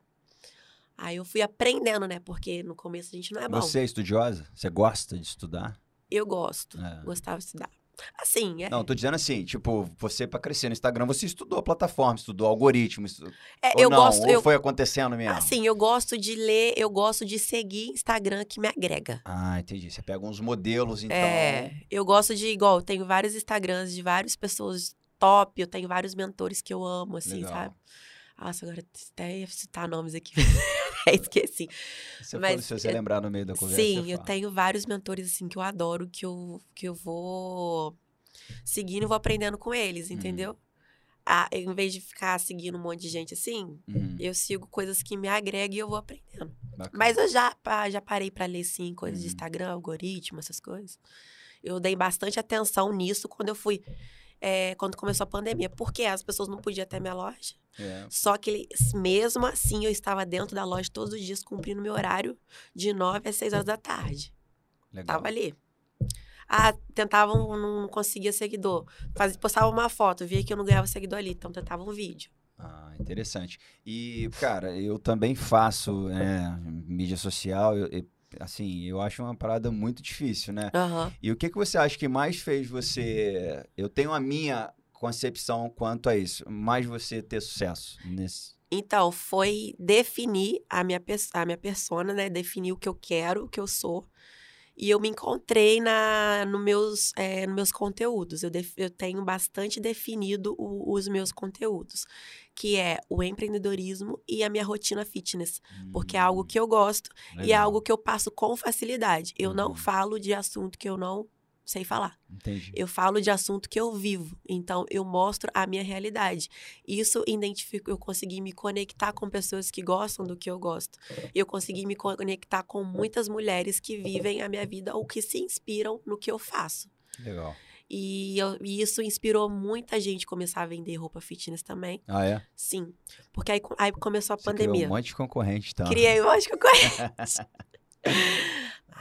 Aí eu fui aprendendo, né? Porque no começo a gente não é bom. Você é estudiosa? Você gosta de estudar? Eu gosto, É. gostava de estudar. Assim, é, Não, tô dizendo assim, tipo, você pra crescer no Instagram, você estudou a plataforma, estudou algoritmo, estu... é, ou eu não, gosto, ou eu, foi acontecendo mesmo? assim, eu gosto de ler, eu gosto de seguir Instagram que me agrega. Ah, entendi. Você pega uns modelos, então... É, eu gosto de, igual, eu tenho vários Instagrams de várias pessoas top, eu tenho vários mentores que eu amo, assim, Legal. sabe? Nossa, agora até ia citar nomes aqui. É, Esqueci. Você Mas falou, se você eu- lembrar no meio da conversa, Sim, eu fala. tenho vários mentores, assim, que eu adoro, que eu, que eu vou seguindo e vou aprendendo com eles, Uhum. entendeu? Ah, em vez de ficar seguindo um monte de gente assim, Uhum, eu sigo coisas que me agregam e eu vou aprendendo. bacana. Mas eu já, já parei pra ler, sim, coisas de Uhum. Instagram, algoritmo, essas coisas. Eu dei bastante atenção nisso quando eu fui. é, quando começou a pandemia. Porque as pessoas não podiam ter minha loja. É, Só que mesmo assim eu estava dentro da loja todos os dias, cumprindo meu horário de 9 às 6 horas da tarde. legal. Tava ali. Ah, tentavam, não conseguia seguidor. Faz, postava uma foto, via que eu não ganhava seguidor ali, então tentava um vídeo. Ah, interessante. E, cara, eu também faço né, mídia social. eu- eu- assim, eu acho uma parada muito difícil, né? Aham. E o que, que você acha que mais fez você. Eu tenho a minha concepção quanto a isso, mais você ter sucesso nesse. Então, foi definir a minha, a minha persona, né? Definir o que eu quero, o que eu sou. E eu me encontrei na no meus, eh, nos meus conteúdos. Eu, def- eu tenho bastante definido o- os meus conteúdos, que é o empreendedorismo e a minha rotina fitness. Porque é algo que eu gosto e é Legal. algo que eu passo com facilidade. Eu não Uhum. falo de assunto que eu não sei falar. Entendi. Eu falo de assunto que eu vivo, então eu mostro a minha realidade. Isso identifico, eu consegui me conectar com pessoas que gostam do que eu gosto. Eu consegui me conectar com muitas mulheres que vivem a minha vida ou que se inspiram no que eu faço. Legal. E, eu- e isso inspirou muita gente a começar a vender roupa fitness também. Ah, é? Sim, porque aí, aí começou a Você criou pandemia. um monte de concorrente, tá? Criei um monte de concorrente.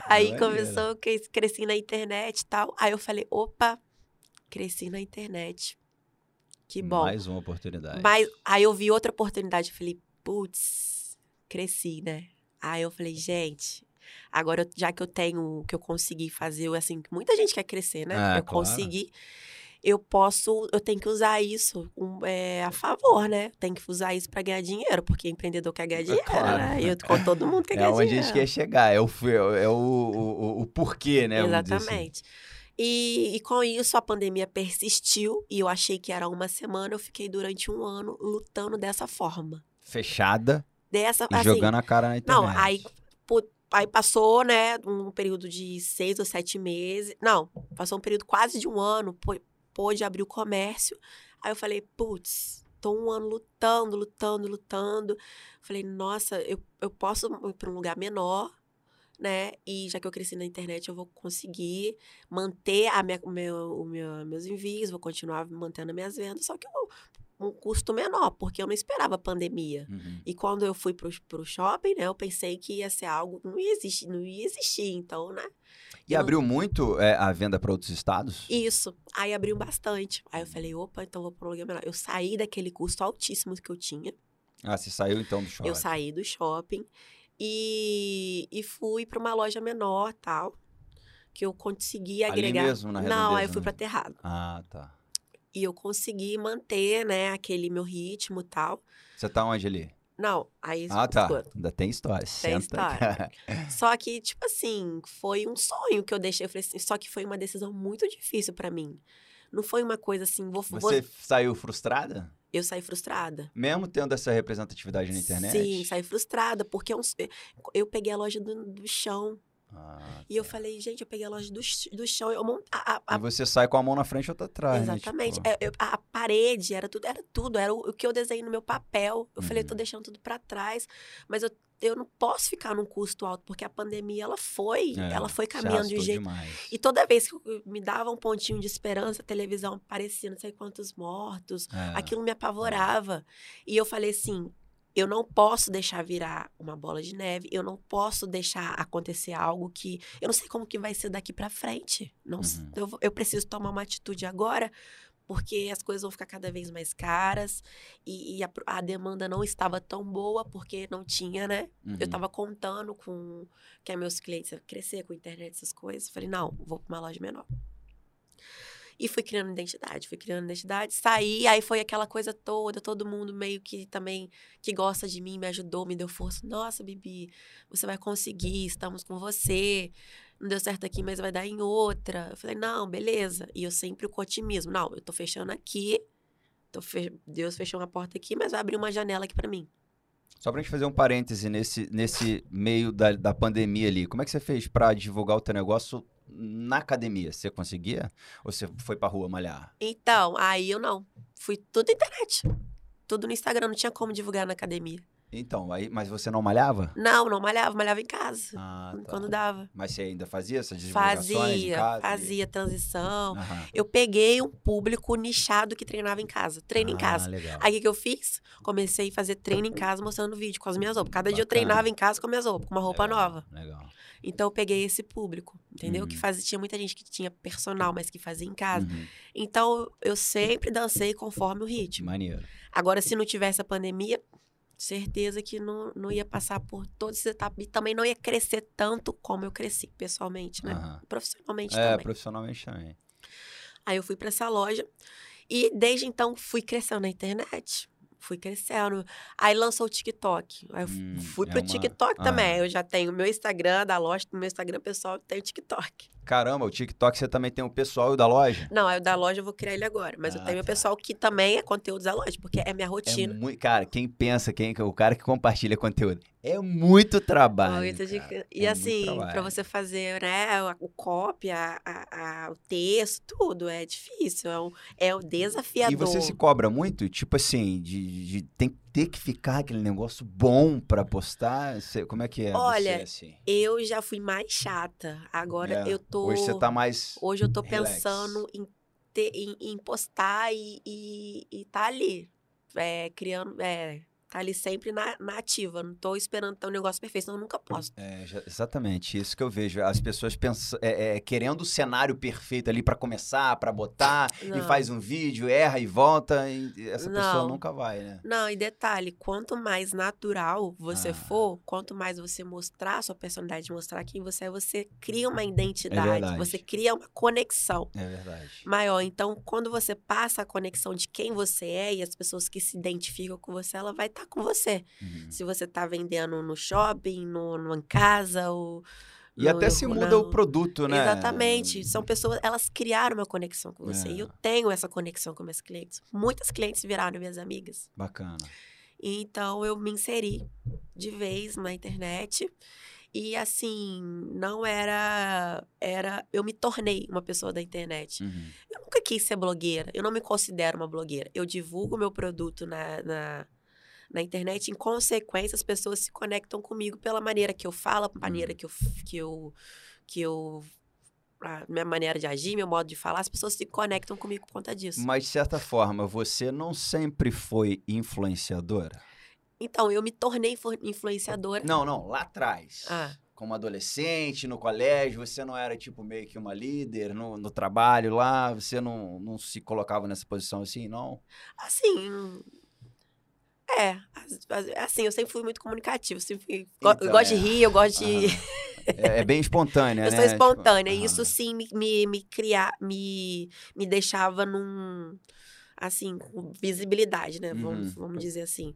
Aí Maneiro. começou, eu cres- cresci na internet e tal. Aí eu falei, opa, cresci na internet. Que bom. Mais uma oportunidade. Mas aí eu vi outra oportunidade. Eu falei, putz, cresci, né? Aí eu falei, gente, agora já que eu tenho, que eu consegui fazer, assim, muita gente quer crescer, né? Ah, eu claro. consegui. Eu posso, eu tenho que usar isso um, é, a favor, né? Tem que usar isso pra ganhar dinheiro, porque empreendedor quer ganhar dinheiro, claro. né? E eu, com todo mundo quer É ganhar onde a dinheiro. gente quer chegar, é o, é o, o, o porquê, né? assim. Exatamente. E, e com isso a pandemia persistiu e eu achei que era uma semana. Eu fiquei durante um ano lutando dessa forma. Fechada Dessa, e assim, jogando a cara na internet. não, aí, aí passou, né, um período de seis ou sete meses. Não, passou um período quase de um ano, pôde abrir o comércio. Aí eu falei, putz, tô um ano lutando, lutando, lutando. Falei, nossa, eu, eu posso ir para um lugar menor, né? E já que eu cresci na internet, eu vou conseguir manter a minha, o meu, o meu- meus envios, vou continuar mantendo as minhas vendas, só que eu, um custo menor, porque eu não esperava a pandemia. Uhum. E quando eu fui pro, pro shopping, né, eu pensei que ia ser algo, não ia existir, não ia existir, então, né? E eu não- abriu muito é, a venda para outros estados? Isso. Aí abriu bastante. Aí eu falei, opa, então vou pro lugar menor. Eu saí daquele custo altíssimo que eu tinha. Ah, você saiu então do shopping. Eu saí do shopping e, e fui para uma loja menor, tal, que eu consegui Ali agregar. mesmo, na Não, aí eu fui né? para Terrado. Ah, tá. E eu consegui manter, né, aquele meu ritmo, tal. Você tá onde ali? Não, aí Ah, tá. escuta. Ainda tem história. Tem Senta. Só que, tipo assim, foi um sonho que eu deixei. Eu falei assim, só que foi uma decisão muito difícil pra mim. Não foi uma coisa assim, vou, vou- Você saiu frustrada? eu saí frustrada. Mesmo tendo essa representatividade na internet? Sim, saí frustrada, porque eu, eu peguei a loja do, do chão. Ah, E eu tá. falei, gente, eu peguei a loja do, do chão. Eu mont, a, a- E você sai com a mão na frente e outra atrás, né? Exatamente. Tipo, É, eu- a, parede era tudo, era tudo, era o, o que eu desenhei no meu papel. Eu falei, eu tô Uhum. deixando tudo pra trás, mas eu, eu não posso ficar num custo alto, porque a pandemia ela foi, é, ela foi caminhando de um jeito. demais. E toda vez que me dava um pontinho de esperança, a televisão aparecia não sei quantos mortos, É. aquilo me apavorava. E eu falei assim, eu não posso deixar virar uma bola de neve, eu não posso deixar acontecer algo que eu não sei como que vai ser daqui pra frente. Não, Uhum. eu, eu preciso tomar uma atitude agora, porque as coisas vão ficar cada vez mais caras e, e a, a demanda não estava tão boa porque não tinha, né? Eu Uhum. tava contando com que meus clientes crescer com internet, essas coisas. Falei, não, vou pra uma loja menor. E fui criando identidade, fui criando identidade, saí, aí foi aquela coisa toda, todo mundo meio que também que gosta de mim, me ajudou, me deu força. Nossa, Bibi, você vai conseguir, estamos com você. Não deu certo aqui, mas vai dar em outra. Eu falei, não, beleza. E eu sempre com otimismo. Não, eu tô fechando aqui. Tô fe- Deus fechou uma porta aqui, mas vai abrir uma janela aqui pra mim. Só pra gente fazer um parêntese nesse, nesse meio da, da pandemia ali, como é que você fez pra divulgar o teu negócio na academia? Você conseguia? Ou você foi pra rua malhar? Então, aí eu não. Fui tudo na internet. Tudo no Instagram, não tinha como divulgar na academia. Então, aí, mas você não malhava? Não, não malhava, malhava em casa. Ah, tá. Quando dava. Mas você ainda fazia essas divulgações em Fazia, casa? fazia transição. Aham. Eu peguei um público nichado que treinava em casa. Treino em Ah, casa. legal. Aí o que, que eu fiz? Comecei a fazer treino em casa mostrando vídeo com as minhas roupas. Cada dia eu Bacana. treinava em casa com as minhas roupas, com uma roupa Legal, nova. Legal. Então eu peguei esse público, entendeu? Que Uhum. fazia, tinha muita gente que tinha personal, mas que fazia em casa. Uhum. Então eu sempre dancei conforme o ritmo. Maneiro. Agora, se não tivesse a pandemia, certeza que não, não ia passar por todas essas etapas e também não ia crescer tanto como eu cresci pessoalmente, né? Aham. Profissionalmente É, também. profissionalmente também. Aí eu fui pra essa loja e desde então fui crescendo na internet. Fui crescendo. Aí lançou o TikTok. Aí eu Hum, fui é pro uma- TikTok também. Aham. Eu já tenho o meu Instagram da loja, no meu Instagram pessoal tem o TikTok. Caramba, o TikTok você também tem o pessoal e o da loja? Não, aí o da loja eu vou criar ele agora. Mas eu Ah, tenho meu tá. pessoal que também é conteúdo da loja, porque é minha É rotina. muito, cara, quem pensa, quem o cara que compartilha conteúdo, é muito trabalho. Muito de- cara. E É muito assim, pra trabalho. você fazer, né, o- copy, a, a- a- o texto, tudo, é difícil, é, um, é um desafiador. E você se cobra muito, tipo assim, de, de tem, ter que ficar aquele negócio bom pra postar? Você- como é que é Olha, você, assim? Eu já fui mais chata, agora É, eu tô... Hoje você tá mais... Hoje eu tô relax. pensando em, ter, em, em postar e, e, e tá ali, é, criando, é, tá ali sempre na, na ativa, não tô esperando ter um negócio perfeito, senão eu nunca posto. É, exatamente, isso que eu vejo. As pessoas pensam, é, é, querendo o cenário perfeito ali pra começar, pra botar, e Não. faz um vídeo, erra e volta, e essa pessoa Não. nunca vai, né? Não, e detalhe, quanto mais natural você Ah. for, quanto mais você mostrar a sua personalidade, mostrar quem você é, você cria uma identidade, É você cria uma conexão É verdade. maior. Então, quando você passa a conexão de quem você é e as pessoas que se identificam com você, ela vai estar com você. Uhum. Se você tá vendendo no shopping, no, no em casa, ou E no- até se no- muda o produto, né? Exatamente. São pessoas, elas criaram uma conexão com você. É. E eu tenho essa conexão com meus clientes. Muitas clientes viraram minhas amigas. Bacana. Então eu me inseri de vez na internet. E assim, não era. era Eu me tornei uma pessoa da internet. Uhum. Eu nunca quis ser blogueira. Eu não me considero uma blogueira. Eu divulgo meu produto na, na, na internet. Em consequência, as pessoas se conectam comigo pela maneira que eu falo, a maneira Uhum. que eu. Que eu, que eu a minha maneira de agir, meu modo de falar, as pessoas se conectam comigo por conta disso. Mas, de certa forma, você não sempre foi influenciadora? Então, eu me tornei influ- influenciadora. Não, não, lá atrás. Ah. Como adolescente, no colégio, você não era tipo meio que uma líder no, no trabalho lá, você não, não se colocava nessa posição assim, não? Assim. É, as- as- assim, eu sempre fui muito comunicativa. Sempre Então, eu gosto é. de rir, eu gosto de. Aham. É, é bem espontânea, eu né? sou espontânea. Tipo, e isso sim me, me, me criar, me, me deixava num. Assim, com visibilidade, né? Uhum. Vamos, vamos dizer assim.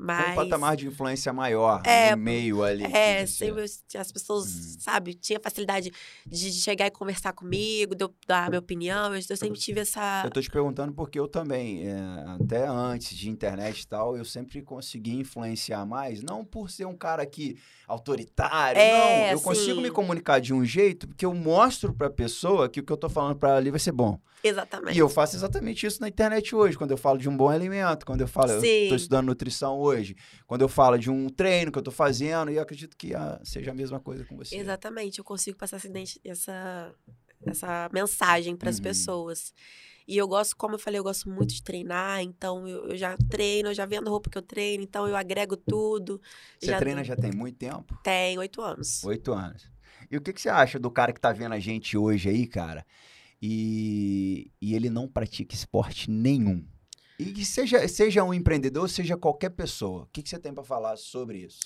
Um Mas. patamar de influência maior É, no meio ali. É, sempre as pessoas, Uhum. sabe, tinha facilidade de chegar e conversar comigo, de eu dar a minha opinião. Eu, eu sempre tive essa. Eu tô te perguntando porque eu também, é, até antes de internet e tal, eu sempre consegui influenciar mais, não por ser um cara que autoritário, É, não. Eu consigo me comunicar de um jeito que eu mostro pra pessoa que o que eu tô falando pra ela ali vai ser bom. Exatamente. E eu faço exatamente isso na internet hoje, quando eu falo de um bom alimento, quando eu falo, eu Sim. tô estudando nutrição hoje, quando eu falo de um treino que eu tô fazendo, e eu acredito que ah, seja a mesma coisa com você. Exatamente, eu consigo passar essa, essa, mensagem para as Uhum. pessoas. E eu gosto, como eu falei, eu gosto muito de treinar, então eu, eu já treino, eu já vendo roupa que eu treino, então eu agrego tudo. Você já treina já tem muito tempo? Tem oito anos. Oito anos. E o que, que você acha do cara que tá vendo a gente hoje aí, cara, e, e ele não pratica esporte nenhum? E seja, seja um empreendedor, seja qualquer pessoa. O que, que você tem pra falar sobre isso?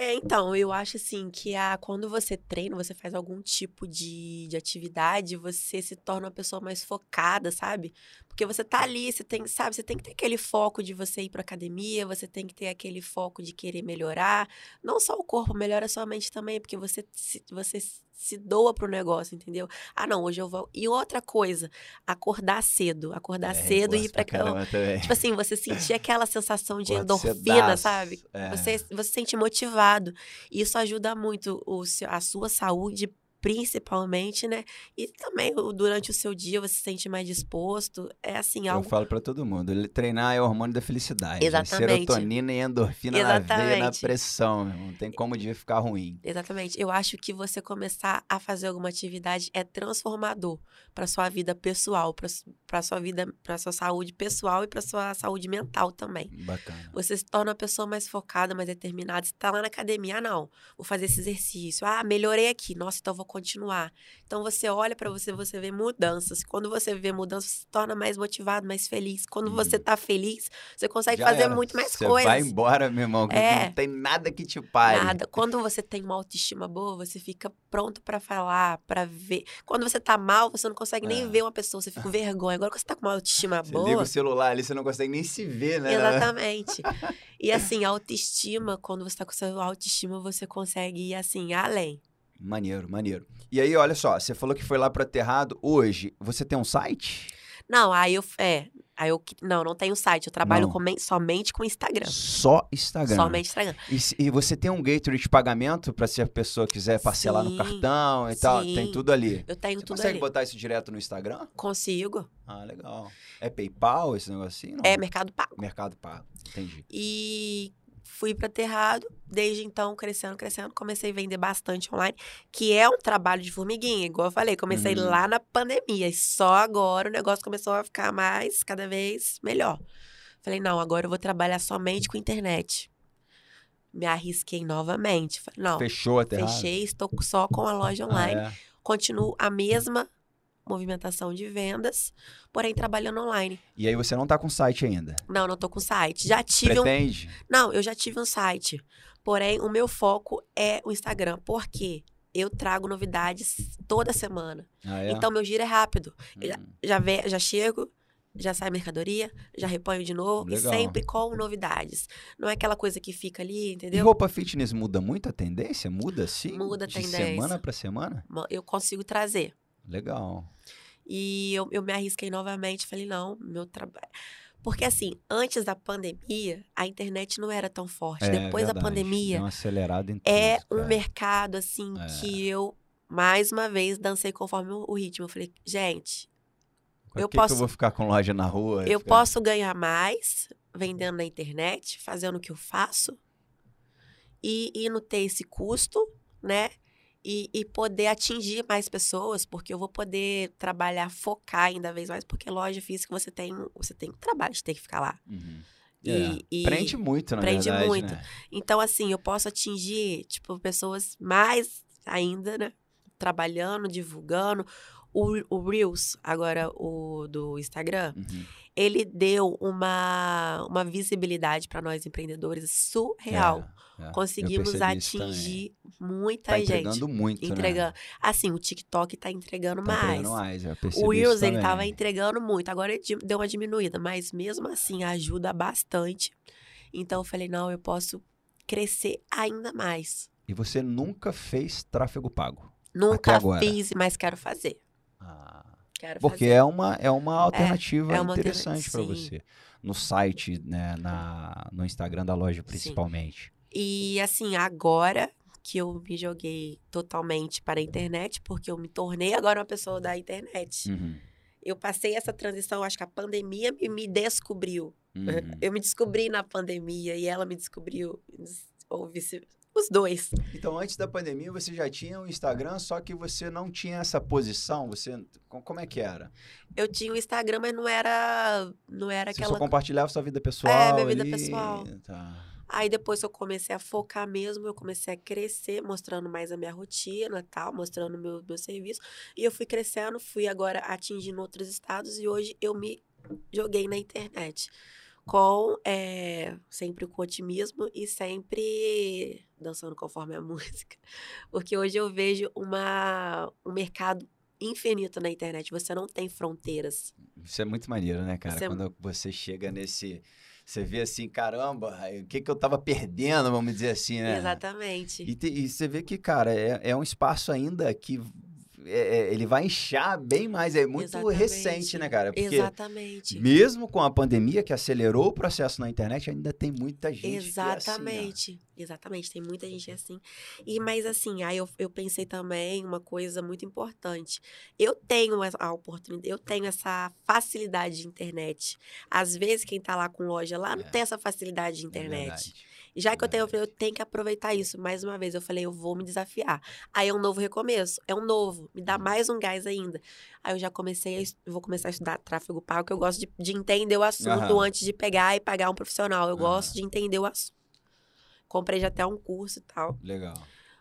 É, então, eu acho assim que a, quando você treina, você faz algum tipo de, de atividade, você se torna uma pessoa mais focada, sabe? Porque você tá ali, você tem, sabe, você tem que ter aquele foco de você ir pra academia, você tem que ter aquele foco de querer melhorar. Não só o corpo, melhora a sua mente também, porque você se, você se doa pro negócio, entendeu? Ah, não, hoje eu vou. E outra coisa, acordar cedo. Acordar É, cedo e ir pra pra cama. Tipo assim, você sentir aquela sensação de endorfina, sabe? é. Você, você se sente motivado. E isso ajuda muito o, a sua saúde, principalmente, né? E também durante o seu dia você se sente mais disposto. É assim, Eu algo. falo pra todo mundo, ele treinar é o hormônio da felicidade. Exatamente. Serotonina e endorfina na veia, na Exatamente. pressão. Não tem como o dia ficar ruim. Exatamente. Eu acho que você começar a fazer alguma atividade é transformador para sua vida pessoal, para sua vida, para sua saúde pessoal e para sua saúde mental também. Bacana. Você se torna uma pessoa mais focada, mais determinada. Você tá lá na academia, ah, não, vou fazer esse exercício. Ah, melhorei aqui. Nossa, então eu vou continuar. Então você olha para você, você vê mudanças. Quando você vê mudanças, você se torna mais motivado, mais feliz. Quando você Uhum. tá feliz, você consegue Já fazer era. muito mais Você coisas. vai embora, meu irmão, que É. não tem nada que te pare. Nada. Quando você tem uma autoestima boa, você fica pronto pra falar, pra ver. Quando você tá mal, você não consegue É. nem ver uma pessoa, você fica com vergonha. Agora, quando você tá com uma autoestima Você boa. liga o celular ali, você não consegue nem se ver, né? Exatamente. E assim, a autoestima, quando você tá com sua autoestima, você consegue ir assim, além. Maneiro, maneiro. E aí, olha só, você falou que foi lá pro Aterrado hoje. Você tem um site? Não, aí eu. É. Aí eu. Não, não tenho site. Eu trabalho com- somente com Instagram. Só Instagram. Somente Instagram. E, e você tem um gateway de pagamento para se a pessoa quiser parcelar no Sim, cartão e tal? Tem sim. tudo ali. Eu tenho Você tudo consegue ali. botar isso direto no Instagram? Consigo. Ah, legal. É PayPal esse negocinho? Não. É Mercado Pago. Mercado Pago. Entendi. E fui para Terrado. Desde então, crescendo, crescendo, comecei a vender bastante online, que é um trabalho de formiguinha, igual eu falei. Comecei Uhum. lá na pandemia e só agora o negócio começou a ficar mais, cada vez melhor. Falei, não, agora eu vou trabalhar somente com internet. Me arrisquei novamente. Falei, não, Fechou Aterrado? fechei, estou só com a loja Ah, online. é? Continuo a mesma movimentação de vendas, porém trabalhando online. E aí você não tá com site ainda? Não, não tô com site. Já tive um Pretende? não, eu já tive um site. Porém, o meu foco é o Instagram. Porque eu trago novidades toda semana. Ah, é? Então, meu giro é rápido. Hum. Já, ve- já chego, já sai mercadoria, já reponho de novo. Legal. E sempre com novidades. Não é aquela coisa que fica ali, E entendeu? roupa fitness muda muito a tendência? Muda sim? Muda a de tendência. semana pra semana? Eu consigo trazer. Legal. E eu, eu me arrisquei novamente. Falei, não, meu trabalho. Porque assim, antes da pandemia, a internet não era tão forte. É, Depois da verdade. pandemia, acelerada em é tudo, um cara. mercado, assim, É. que eu, mais uma vez, dancei conforme o, ritmo. Eu falei, gente, Por eu que que posso- eu vou ficar com loja na rua? eu Ficar- posso ganhar mais vendendo na internet, fazendo o que eu faço, e, e não ter esse custo, né? E, e poder atingir mais pessoas, porque eu vou poder trabalhar, focar ainda vez mais, porque loja física você tem, você tem trabalho de ter que ficar lá. Uhum. E, É. e- Prende muito, na prende verdade, muito. né? Então, assim, eu posso atingir, tipo, pessoas mais ainda, né? Trabalhando, divulgando. O, o Reels, agora o do Instagram, Uhum. Ele deu uma, uma visibilidade para nós empreendedores surreal. É, é. Conseguimos também. atingir muita Tá gente. entregando muito, entregando. Assim, o TikTok tá entregando né? Tá mais. entregando mais, eu O Reels, ele tava entregando muito. Agora ele deu uma diminuída, mas mesmo assim ajuda bastante. Então eu falei, não, eu posso crescer ainda mais. E você nunca fez tráfego pago? Nunca fiz, mas quero fazer. Ah, Quero porque fazer. é uma, é uma alternativa é uma interessante para sim. você. No site, né, na, no Instagram da loja, principalmente. E assim, agora que eu me joguei totalmente para a internet, porque eu me tornei agora uma pessoa da internet. Uhum, Eu passei essa transição, acho que a pandemia me, me descobriu. uhum. Eu me descobri na pandemia e ela me descobriu, ou vice, os dois. Então, antes da pandemia, você já tinha o Instagram, só que você não tinha essa posição. Você, co- como é que era? Eu tinha o Instagram, mas não era, não era Você aquela só compartilhava sua vida pessoal? É, minha vida ali? pessoal. Tá. Aí depois eu comecei a focar mesmo, eu comecei a crescer, mostrando mais a minha rotina tal, mostrando meu, meu serviço. E eu fui crescendo, fui agora atingindo outros estados e hoje eu me joguei na internet. Com é, sempre com otimismo e sempre dançando conforme a música. Porque hoje eu vejo uma, um mercado infinito na internet. Você não tem fronteiras. Isso é muito maneiro, né, cara? Isso é- Quando você chega nesse. Você vê assim, caramba, o que, que eu tava perdendo, vamos dizer assim, né? Exatamente. E, te- e você vê que, cara, é, é um espaço ainda que é- é- ele vai inchar bem mais. É muito Exatamente. recente, né, cara? Porque Exatamente. mesmo com a pandemia que acelerou o processo na internet, ainda tem muita gente que é assim, ó. Exatamente. Exatamente. Tem muita gente assim. E, mas assim, aí eu, eu pensei também uma coisa muito importante. Eu tenho a oportunidade, eu tenho essa facilidade de internet. Às vezes, quem tá lá com loja lá não É. tem essa facilidade de É internet. E já que eu tenho, eu falei, eu tenho que aproveitar isso. Mais uma vez, eu falei, eu vou me desafiar. Aí é um novo recomeço, é um novo, me dá mais um gás ainda. Aí eu já comecei, a, vou começar a estudar tráfego pago, que eu gosto de, de entender o assunto Aham. antes de pegar e pagar um profissional. Eu Aham. gosto de entender o assunto. Comprei já até um curso e tal. Legal.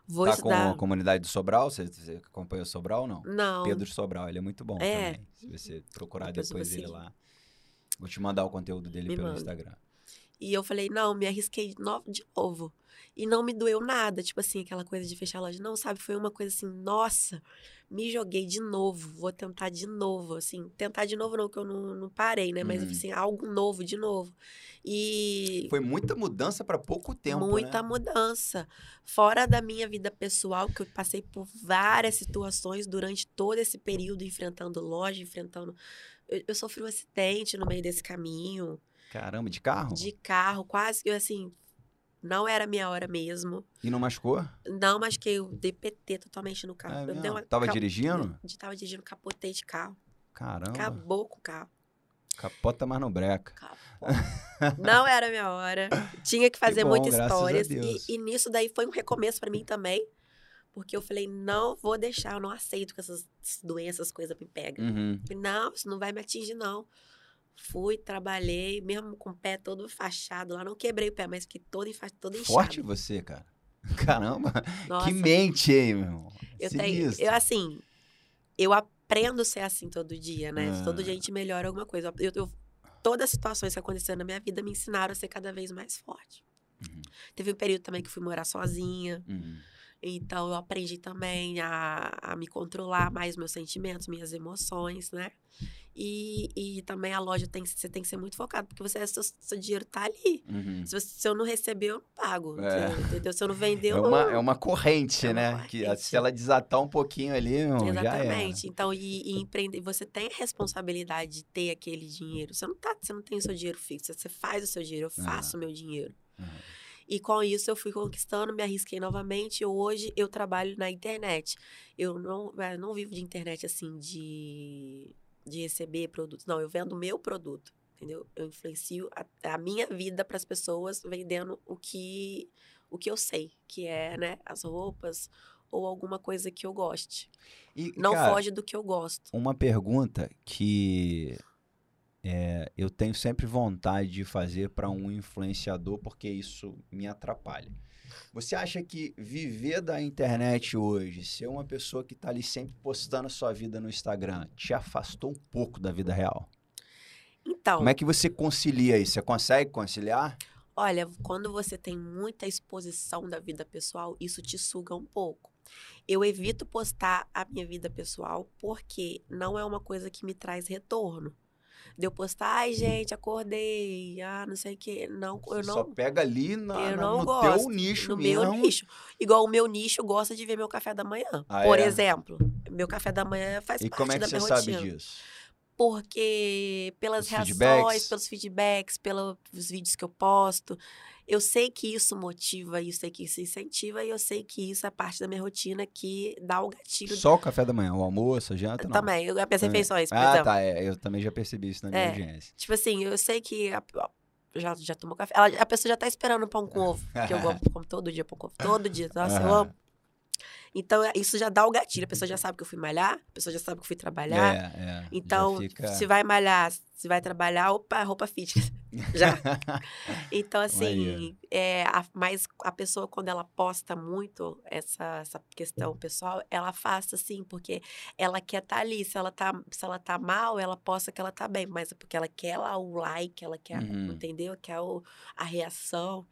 Vou tá estudar. com a comunidade do Sobral? Você, você acompanha o Sobral ou não? Não. Pedro Sobral, ele é muito bom É. também. Se você procurar Depois depois ele lá. Vou te mandar o conteúdo dele Me pelo manda. Instagram. E eu falei, não, me arrisquei de novo, de novo. E não me doeu nada, tipo assim, aquela coisa de fechar a loja. Não, sabe? Foi uma coisa assim, nossa, me joguei de novo, vou tentar de novo. Assim, tentar de novo não, que eu não, não parei, né? Mas Uhum. assim, algo novo de novo. E Foi muita mudança para pouco tempo, muita né? mudança. Fora da minha vida pessoal, que eu passei por várias situações durante todo esse período, enfrentando loja, enfrentando. Eu, eu sofri um acidente no meio desse caminho, Caramba, de carro? de carro, quase que assim. Não era minha hora mesmo. E não machucou? Não, mas que eu dei PT totalmente no carro. É eu dei uma Tava cap- dirigindo? de- Tava dirigindo, capotei de carro. Caramba. Acabou com o carro. Capota, mas não breca. Não era minha hora. Tinha que fazer bom, muitas histórias. Deus. E, e nisso daí foi um recomeço pra mim também. Porque eu falei, não vou deixar, eu não aceito que essas doenças, coisas me pegam. Uhum. Não, isso não vai me atingir, não. Fui, trabalhei, mesmo com o pé todo fachado lá. Não quebrei o pé, mas fiquei todo, enfa... todo inchado. Forte você, cara. Caramba, Nossa, que mente, hein, meu irmão? eu tenho. Eu, assim, eu aprendo a ser assim todo dia, né? Ah. Todo dia a gente melhora alguma coisa. Eu, eu- todas as situações que aconteceram na minha vida me ensinaram a ser cada vez mais forte. Uhum. Teve um período também que fui morar sozinha. Uhum. Então eu aprendi também a, a me controlar mais meus sentimentos, minhas emoções, né? E, e também a loja tem, você tem que ser muito focado, porque você, seu, seu dinheiro tá ali. Uhum. Se, você- se eu não receber, eu não pago. É. Entendeu? Se eu não vender, É eu uma, não. é uma corrente, É uma né? Que corrente. se ela desatar um pouquinho ali, era. Exatamente. Então, e, e empreender, você tem a responsabilidade de ter aquele dinheiro. Você não tá, você não tem o seu dinheiro fixo, você faz o seu dinheiro, eu Aham. faço o meu dinheiro. Uhum. E com isso eu fui conquistando, me arrisquei novamente. Hoje eu trabalho na internet. Eu não, eu não vivo de internet assim, de, de receber produtos. Não, eu vendo o meu produto, entendeu? Eu influencio a, a minha vida para as pessoas vendendo o que, o que eu sei, que é né, as roupas ou alguma coisa que eu goste. E, Não cara, foge do que eu gosto. uma pergunta que é, eu tenho sempre vontade de fazer para um influenciador, porque isso me atrapalha. Você acha que viver da internet hoje, ser uma pessoa que está ali sempre postando a sua vida no Instagram, te afastou um pouco da vida real? Então, Como é que você concilia isso? Você consegue conciliar? Olha, quando você tem muita exposição da vida pessoal, isso te suga um pouco. Eu evito postar a minha vida pessoal porque não é uma coisa que me traz retorno. De eu postar, ai gente, acordei, ah, não sei o quê. Não, eu Você não. só pega ali na- eu não no gosto. teu nicho no mesmo. meu nicho. Igual o meu nicho gosta de ver meu café da manhã. Ah, Por é? exemplo, meu café da manhã faz E parte como é que da você minha sabe rotina. disso? Porque pelas Os reações, feedbacks? pelos feedbacks, pelos vídeos que eu posto, eu sei que isso motiva, eu sei que isso incentiva e eu sei que isso é parte da minha rotina que dá o gatilho Só o café da manhã, o almoço, a janta, não. também. eu- As refeições, por Ah, exemplo. tá. é, eu também já percebi isso na minha É. audiência. Tipo assim, eu sei que a, já, já tomou café. Ela- a pessoa já tá esperando pão com ovo. Que eu como, como todo dia pão com ovo. Todo dia. Nossa, eu amo. Então, é- isso já dá o gatilho. A pessoa já sabe que eu fui malhar, a pessoa já sabe que eu fui trabalhar. É, é. Então, fica- se vai malhar, se vai trabalhar, opa, roupa fit. Já. Então, assim, é, a, mas a pessoa, quando ela posta muito essa, essa questão pessoal, ela afasta, assim, porque ela quer estar ali. Se ela tá, se ela tá mal, ela posta que ela tá bem, mas é porque ela quer lá o like, ela quer, Uhum. entendeu? Quer o, a reação.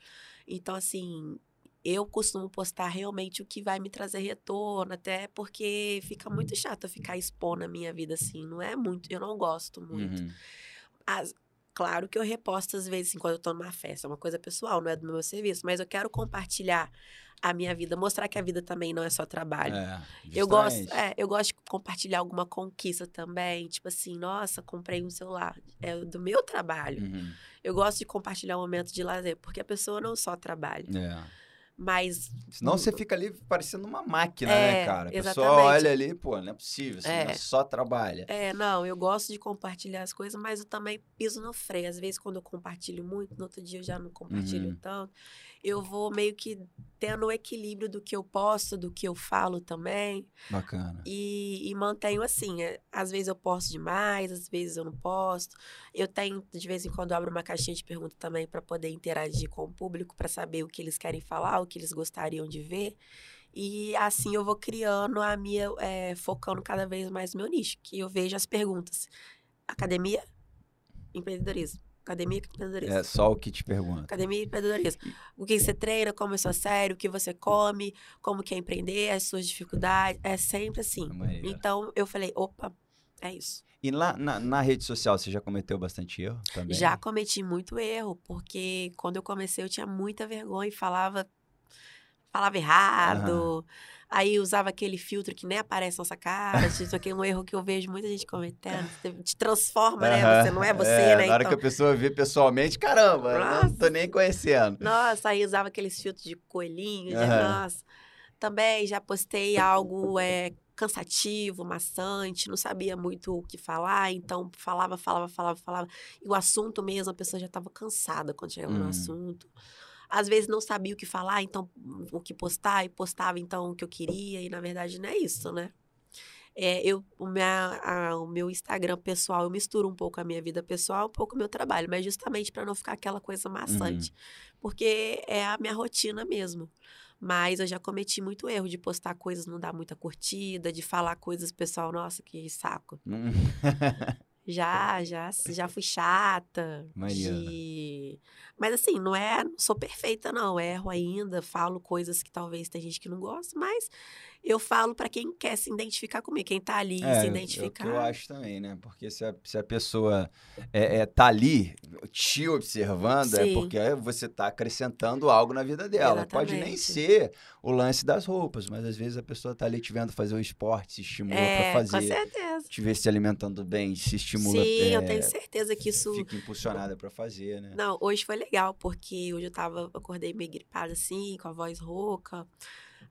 Então, assim, eu costumo postar realmente o que vai me trazer retorno, até porque fica muito chato eu ficar expondo a minha vida assim. Não é muito, eu não gosto muito. Uhum. As- claro que eu reposto às vezes, assim, quando eu tô numa festa, é uma coisa pessoal, não é do meu serviço, mas eu quero compartilhar a minha vida, mostrar que a vida também não é só trabalho. É, Eu gosto, é, eu gosto de compartilhar alguma conquista também, tipo assim, nossa, comprei um celular, é do meu trabalho. Uhum. Eu gosto de compartilhar um momento de lazer, porque a pessoa não só trabalha, É. mas Senão você fica ali parecendo uma máquina, É, né, cara? A pessoa olha ali, pô, não é possível, você É. só trabalha. É, não, eu gosto de compartilhar as coisas, mas eu também piso no freio. Às vezes, quando eu compartilho muito, no outro dia eu já não compartilho Uhum. tanto. Eu vou meio que tendo o equilíbrio do que eu posto, do que eu falo também. Bacana. E, e mantenho assim. é, Às vezes eu posto demais, às vezes eu não posto. Eu tenho, de vez em quando, abro uma caixinha de perguntas também para poder interagir com o público, para saber o que eles querem falar, o que eles gostariam de ver. E assim eu vou criando a minha, é, focando cada vez mais no meu nicho, que eu vejo as perguntas. Academia, empreendedorismo. Academia, empreendedorismo. É só o que te pergunta. Academia, empreendedorismo. O que você treina, como é sua série, o que você come, como quer empreender, as suas dificuldades. É sempre assim. Maneiro. Então eu falei, opa, é isso. E lá na, na rede social, você já cometeu bastante erro também? Já cometi muito erro, porque quando eu comecei eu tinha muita vergonha e falava falava errado. Aí usava aquele filtro que nem aparece na nossa cara. Isso aqui é um erro que eu vejo muita gente cometendo. Te transforma, né? Você não é você, É, né? Na hora Então- que a pessoa vê pessoalmente, caramba, eu não Nossa. tô nem conhecendo. Nossa, aí usava aqueles filtros de coelhinho, de Aham. nossa. Também já postei algo é, cansativo, maçante, não sabia muito o que falar, então falava, falava, falava, falava. E o assunto mesmo, a pessoa já estava cansada quando chegava Hum. no assunto. Às vezes não sabia o que falar, então o que postar, e postava então o que eu queria, e na verdade não é isso, né? É, eu, o, minha, a- o meu Instagram pessoal, eu misturo um pouco a minha vida pessoal, um pouco o meu trabalho, mas justamente para não ficar aquela coisa maçante. Porque é a minha rotina mesmo. Mas eu já cometi muito erro de postar coisas, não dar muita curtida, de falar coisas, pessoal, nossa, que saco. Já, já, já fui chata. Maneiro. De... Mas assim, não é. Não sou perfeita, não. Erro ainda, falo coisas que talvez tem gente que não gosta, mas eu falo pra quem quer se identificar comigo, quem tá ali É, se é o identificar. que eu acho também, né? Porque se a, se a pessoa é, é, tá ali te observando, é Sim. porque você tá acrescentando algo na vida dela. Pode nem Exatamente. ser o lance das roupas, mas às vezes a pessoa tá ali te vendo fazer um esporte, se estimula é, com fazer, certeza. te ver se alimentando bem, se estimula, Sim, eu é, tenho certeza que isso. fica impulsionada pra fazer, né? Não, hoje foi legal, porque hoje eu tava, eu acordei meio gripada assim, com a voz rouca.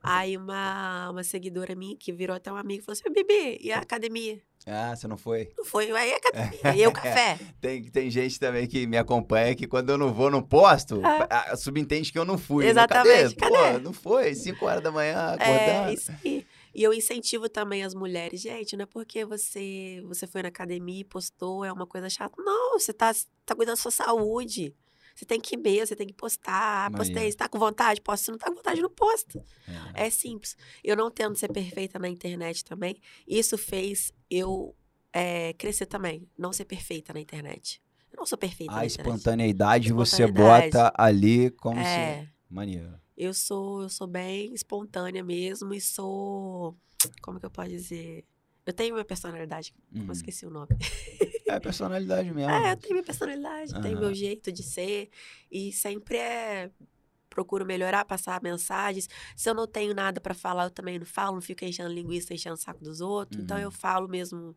Aí uma, uma seguidora minha, que virou até uma amiga, falou assim, Bibi, e a academia? Ah, você não foi? Não foi, aí a academia, e o café? Tem, tem gente também que me acompanha que quando eu não vou, não posto, É. a- subentende que eu não fui. né? Exatamente, Cadê? cadê? Pô, não foi? 5 horas da manhã, acordando. É, isso aí. E eu incentivo também as mulheres, gente, não é porque você, você foi na academia e postou, é uma coisa chata. Não, você tá, tá cuidando da sua saúde. Você tem que ir mesmo, você tem que postar. Ah, postei, Maneiro. você tá com vontade? Posta. Se não tá com vontade, não posta. É. É simples. Eu não tendo ser perfeita na internet também, isso fez eu é, crescer também. Não ser perfeita na internet. Eu não sou perfeita A na internet. espontaneidade você bota ali como se... É, Maneiro. eu sou, eu sou bem espontânea mesmo e sou. Como que eu posso dizer? Eu tenho minha personalidade, Uhum. eu esqueci o nome. É a personalidade mesmo. É, eu tenho minha personalidade, tenho Aham. meu jeito de ser. E sempre é. Procuro melhorar, passar mensagens. Se eu não tenho nada pra falar, eu também não falo, não fico enchendo linguiça, enchendo o saco dos outros. Então Uhum. eu falo mesmo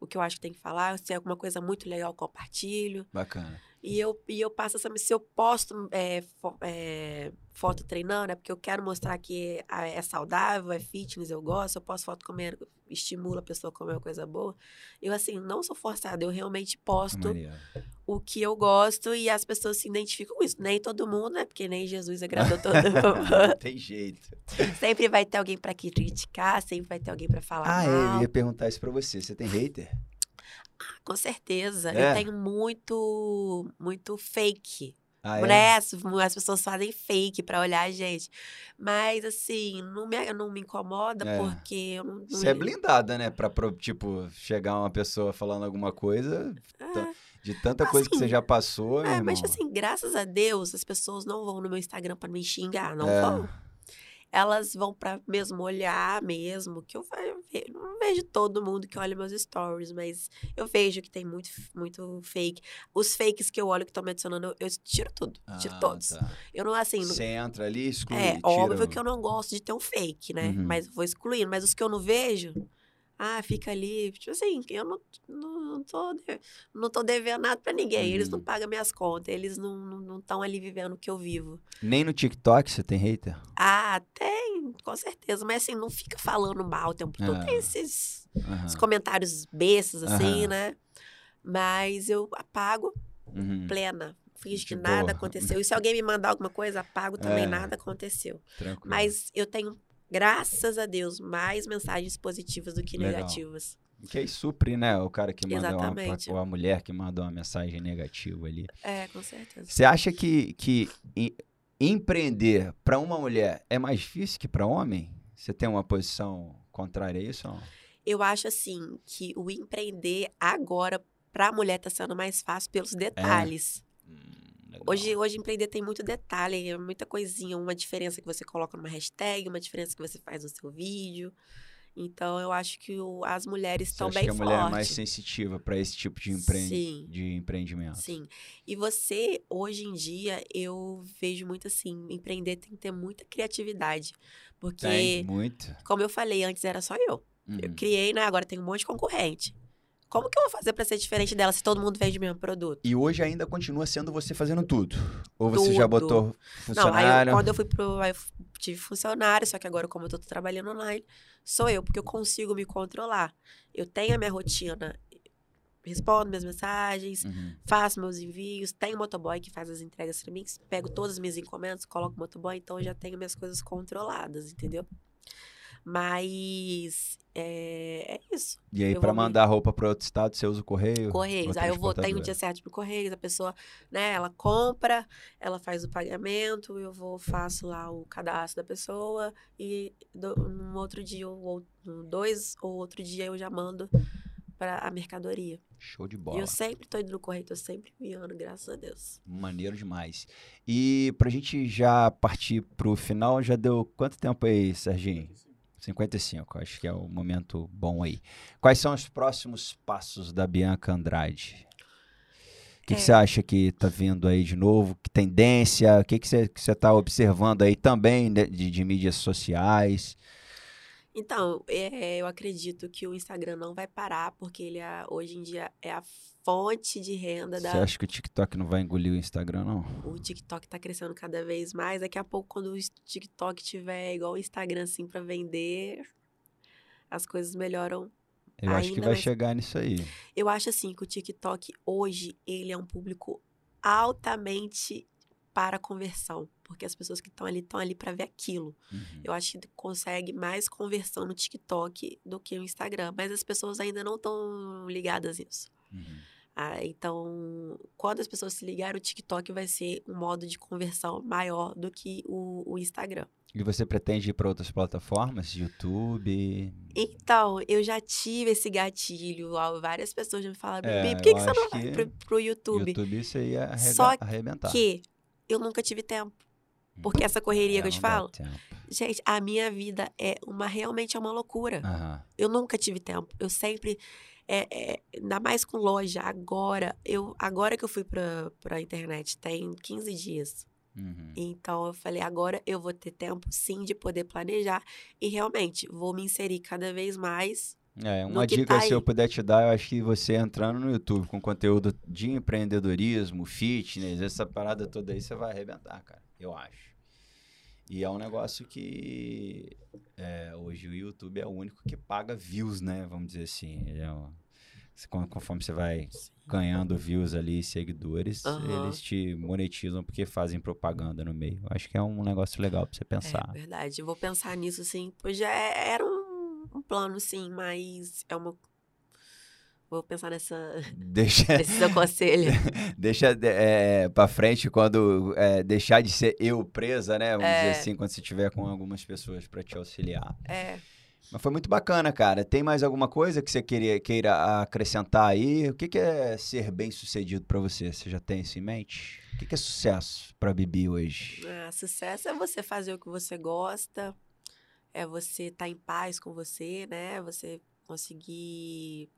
o que eu acho que tem que falar. Se é alguma coisa muito legal, compartilho. Bacana. E eu, e eu passo essa. Se eu posto é, fo- é, foto treinando, é porque eu quero mostrar que é, saudável, é fitness, eu gosto. Eu posto foto comendo, estimula a pessoa a comer uma coisa boa. Eu, assim, não sou forçada, eu realmente posto Maneiro. o que eu gosto e as pessoas se identificam com isso. Nem todo mundo, né? Porque nem Jesus agradou todo mundo. Tem jeito. sempre vai ter alguém pra criticar, sempre vai ter alguém pra falar Ah, é, eu mal. ia perguntar isso pra você. Você tem hater? Com certeza. É? Eu tenho muito, muito fake. Ah, é? Mulheres, as pessoas fazem fake pra olhar a gente. Mas, assim, não me, não me incomoda É. porque eu não. não Você é blindada, né? Pra, tipo, chegar uma pessoa falando alguma coisa, É, de tanta coisa que Assim, você já passou, é, mas, irmão. assim, graças a Deus, as pessoas não vão no meu Instagram pra me xingar, não É. vão. Elas vão pra mesmo olhar mesmo, que eu ve- não vejo todo mundo que olha meus stories, mas eu vejo que tem muito, muito fake. Os fakes que eu olho que estão me adicionando, eu, eu tiro tudo, tiro Ah, todos. tá. Eu não, assim, não- Você entra ali, exclui, É, tira óbvio o- que eu não gosto de ter um fake, né? Uhum. Mas vou excluindo. Mas os que eu não vejo, ah, fica ali. Tipo assim, eu não, não, não, tô, não tô devendo nada pra ninguém. Eles não Uhum. pagam minhas contas. Eles não estão não, estão ali vivendo o que eu vivo. Nem no TikTok você tem hater? Ah, tem, com certeza. Mas assim, não fica falando mal o tempo todo. Ah. Tem esses, Aham. esses comentários bestas, assim, Aham. né? Mas eu apago Uhum. plena. Finge que nada aconteceu. E se alguém me mandar alguma coisa, apago também, É. nada aconteceu. Tranquilo. Mas eu tenho, graças a Deus, mais mensagens positivas do que Legal. negativas. Que aí supre, né? O cara que manda uma, Exatamente. ou a mulher que manda uma mensagem negativa ali. É, com certeza. Você acha que, que em- empreender para uma mulher é mais difícil que para homem? Você tem uma posição contrária a isso? Ou? Eu acho assim que o empreender agora para a mulher tá sendo mais fácil pelos detalhes. É. Hum, hoje, hoje empreender tem muito detalhe, é muita coisinha, uma diferença que você coloca numa hashtag, uma diferença que você faz no seu vídeo. Então, eu acho que o, as mulheres estão bem fortes. que a mulher é mais sensitiva para esse tipo de, empre... Sim. de empreendimento. Sim. E você, hoje em dia, eu vejo muito assim, empreender tem que ter muita criatividade. Porque, tem, muito. como eu falei, antes era só eu. Uhum. Eu criei, né? Agora tem um monte de concorrente. Como que eu vou fazer para ser diferente dela se todo mundo vende o mesmo produto? E hoje ainda continua sendo você fazendo tudo? Ou você tudo. já botou funcionário? Não, aí quando eu fui pro... Aí eu tive funcionário, só que agora como eu tô trabalhando online, sou eu, porque eu consigo me controlar. Eu tenho a minha rotina, respondo minhas mensagens, uhum. faço meus envios, tenho motoboy que faz as entregas para mim, pego todas as minhas encomendas, coloco o motoboy, então eu já tenho minhas coisas controladas, entendeu? Mas é, é isso. E aí, para mandar roupa para outro estado, você usa o correio? Correios. Aí eu vou, tenho um dia certo pro Correios, a pessoa, né, ela compra, ela faz o pagamento, eu vou, faço lá o cadastro da pessoa e do, no outro dia, ou dois ou outro dia, eu já mando para a mercadoria. Show de bola. E eu sempre tô indo no correio, tô sempre enviando, graças a Deus. Maneiro demais. E pra gente já partir pro final, já deu quanto tempo aí, Serginho? 55, acho que é o momento bom aí. Quais são os próximos passos da Bianca Andrade? O que, é. que você acha que está vindo aí de novo? Que tendência? O que, que você está observando aí também de, de mídias sociais? Então, é, eu acredito que o Instagram não vai parar, porque ele é, hoje em dia é a fonte de renda da. Você acha que o TikTok não vai engolir o Instagram, não? O TikTok tá crescendo cada vez mais. Daqui a pouco, quando o TikTok tiver igual o Instagram, assim, para vender, as coisas melhoram. Eu acho que vai mais. chegar nisso aí. Eu acho, assim, que o TikTok, hoje, ele é um público altamente para conversão, porque as pessoas que estão ali estão ali para ver aquilo. Uhum. Eu acho que consegue mais conversão no TikTok do que no Instagram, mas as pessoas ainda não estão ligadas nisso. Uhum. Ah, então, quando as pessoas se ligarem, o TikTok vai ser um modo de conversão maior do que o, o Instagram. E você pretende ir para outras plataformas, YouTube? Então, eu já tive esse gatilho. Várias pessoas já me falaram, é, por que, que você não vai pro, pro YouTube? YouTube isso ia Só arrebentar. que eu nunca tive tempo. Porque essa correria é, que eu te falo, gente, a minha vida é uma realmente é uma loucura. Uhum. Eu nunca tive tempo. Eu sempre é, é, ainda mais com loja. Agora, eu agora que eu fui pra, pra internet, tem 15 dias. Uhum. Então eu falei, agora eu vou ter tempo sim de poder planejar e realmente vou me inserir cada vez mais é, uma dica, tá se eu puder te dar, eu acho que você entrando no YouTube com conteúdo de empreendedorismo, fitness, essa parada toda aí, você vai arrebentar, cara. Eu acho. E é um negócio que é, hoje o YouTube é o único que paga views, né? Vamos dizer assim. É um, conforme você vai ganhando views ali, seguidores, uhum. eles te monetizam porque fazem propaganda no meio. Acho que é um negócio legal pra você pensar. É verdade. Eu vou pensar nisso, sim. Pois já é, era um um plano, sim, mas é uma. Vou pensar nessa. Deixa. Nesse seu conselho. deixa é, pra frente quando é, deixar de ser eu presa, né? Vamos é. dizer assim, quando você tiver com algumas pessoas para te auxiliar. É. Mas foi muito bacana, cara. Tem mais alguma coisa que você queria, queira acrescentar aí? O que, que é ser bem sucedido para você? Você já tem isso em mente? O que, que é sucesso para Bibi hoje? Ah, sucesso é você fazer o que você gosta, é você estar tá em paz com você, né? Você conseguir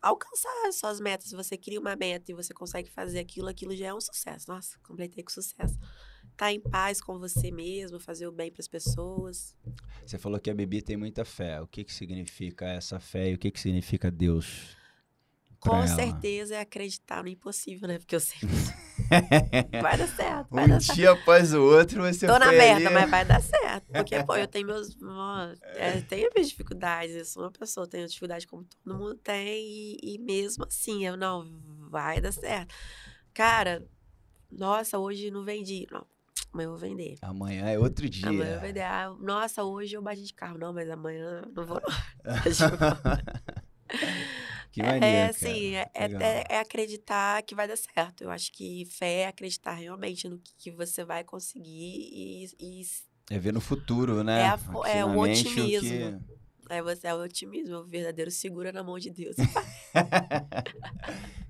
alcançar as suas metas. Se você cria uma meta e você consegue fazer aquilo, aquilo já é um sucesso. Nossa, completei com sucesso. Estar tá em paz com você mesmo, fazer o bem para as pessoas. Você falou que a Bibi tem muita fé. O que, que significa essa fé e o que, que significa Deus? Com ela? certeza é acreditar no impossível, né? Porque eu sempre. vai dar certo. Vai um dar dia certo. após o outro você Tô na merda, mas vai dar certo. Porque, pô, eu tenho meus. É, tenho minhas dificuldades. Eu sou uma pessoa, tenho dificuldade como todo mundo tem. E, e mesmo assim, eu não, vai dar certo. Cara, nossa, hoje não vendi. Não, amanhã eu vou vender. Amanhã é outro dia. Amanhã eu vou vender. Ah, nossa, hoje eu bati de carro. Não, mas amanhã não vou. Que é, é, assim, é, é, é, acreditar que vai dar certo. Eu acho que fé é acreditar realmente no que, que você vai conseguir e, e É ver no futuro, né? É, a- é o otimismo. que- É, você é o otimismo, o verdadeiro segura na mão de Deus.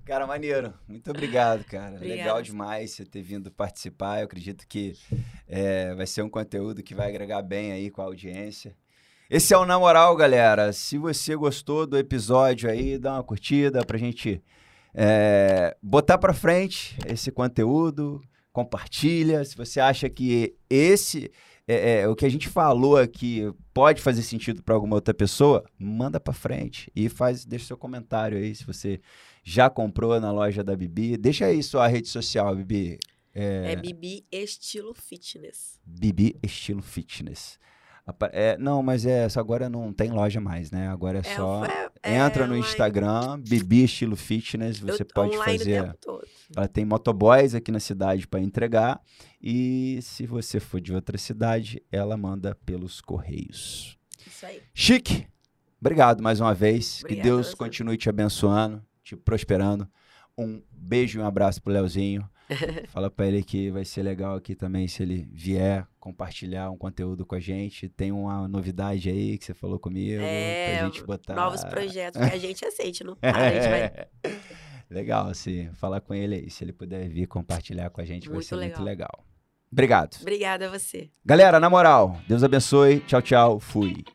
Cara, maneiro. Muito obrigado, cara. Obrigada. Legal demais você ter vindo participar. Eu acredito que é, vai ser um conteúdo que vai agregar bem aí com a audiência. Esse é o Na Moral, galera. Se você gostou do episódio aí, dá uma curtida pra gente é, botar pra frente esse conteúdo. Compartilha. Se você acha que esse é, é, o que a gente falou aqui pode fazer sentido para alguma outra pessoa, manda para frente e faz, deixa seu comentário aí se você já comprou na loja da Bibi. Deixa aí sua rede social, Bibi. É, É Bibi estilo fitness. Bibi Estilo Fitness. É, não, mas é, essa agora não tem loja mais, né? Agora é, É, só é- entra no. Instagram, Bibi Estilo Fitness, você Eu- pode fazer. o tempo todo. Ela tem motoboys aqui na cidade para entregar. E se você for de outra cidade, ela manda pelos correios. Isso aí. Chique! Obrigado mais uma vez. que Obrigada, Deus Anderson. continue te abençoando, te prosperando. Um beijo e um abraço pro Leozinho. Fala pra ele que vai ser legal aqui também se ele vier compartilhar um conteúdo com a gente. Tem uma novidade aí que você falou comigo É, pra gente botar. Novos projetos que a gente aceite, não para, a gente vai Legal, se falar com ele aí, se ele puder vir compartilhar com a gente, vai Muito ser muito legal. legal. Obrigado. Obrigada a você. Galera, na moral, Deus abençoe. Tchau, tchau. Fui.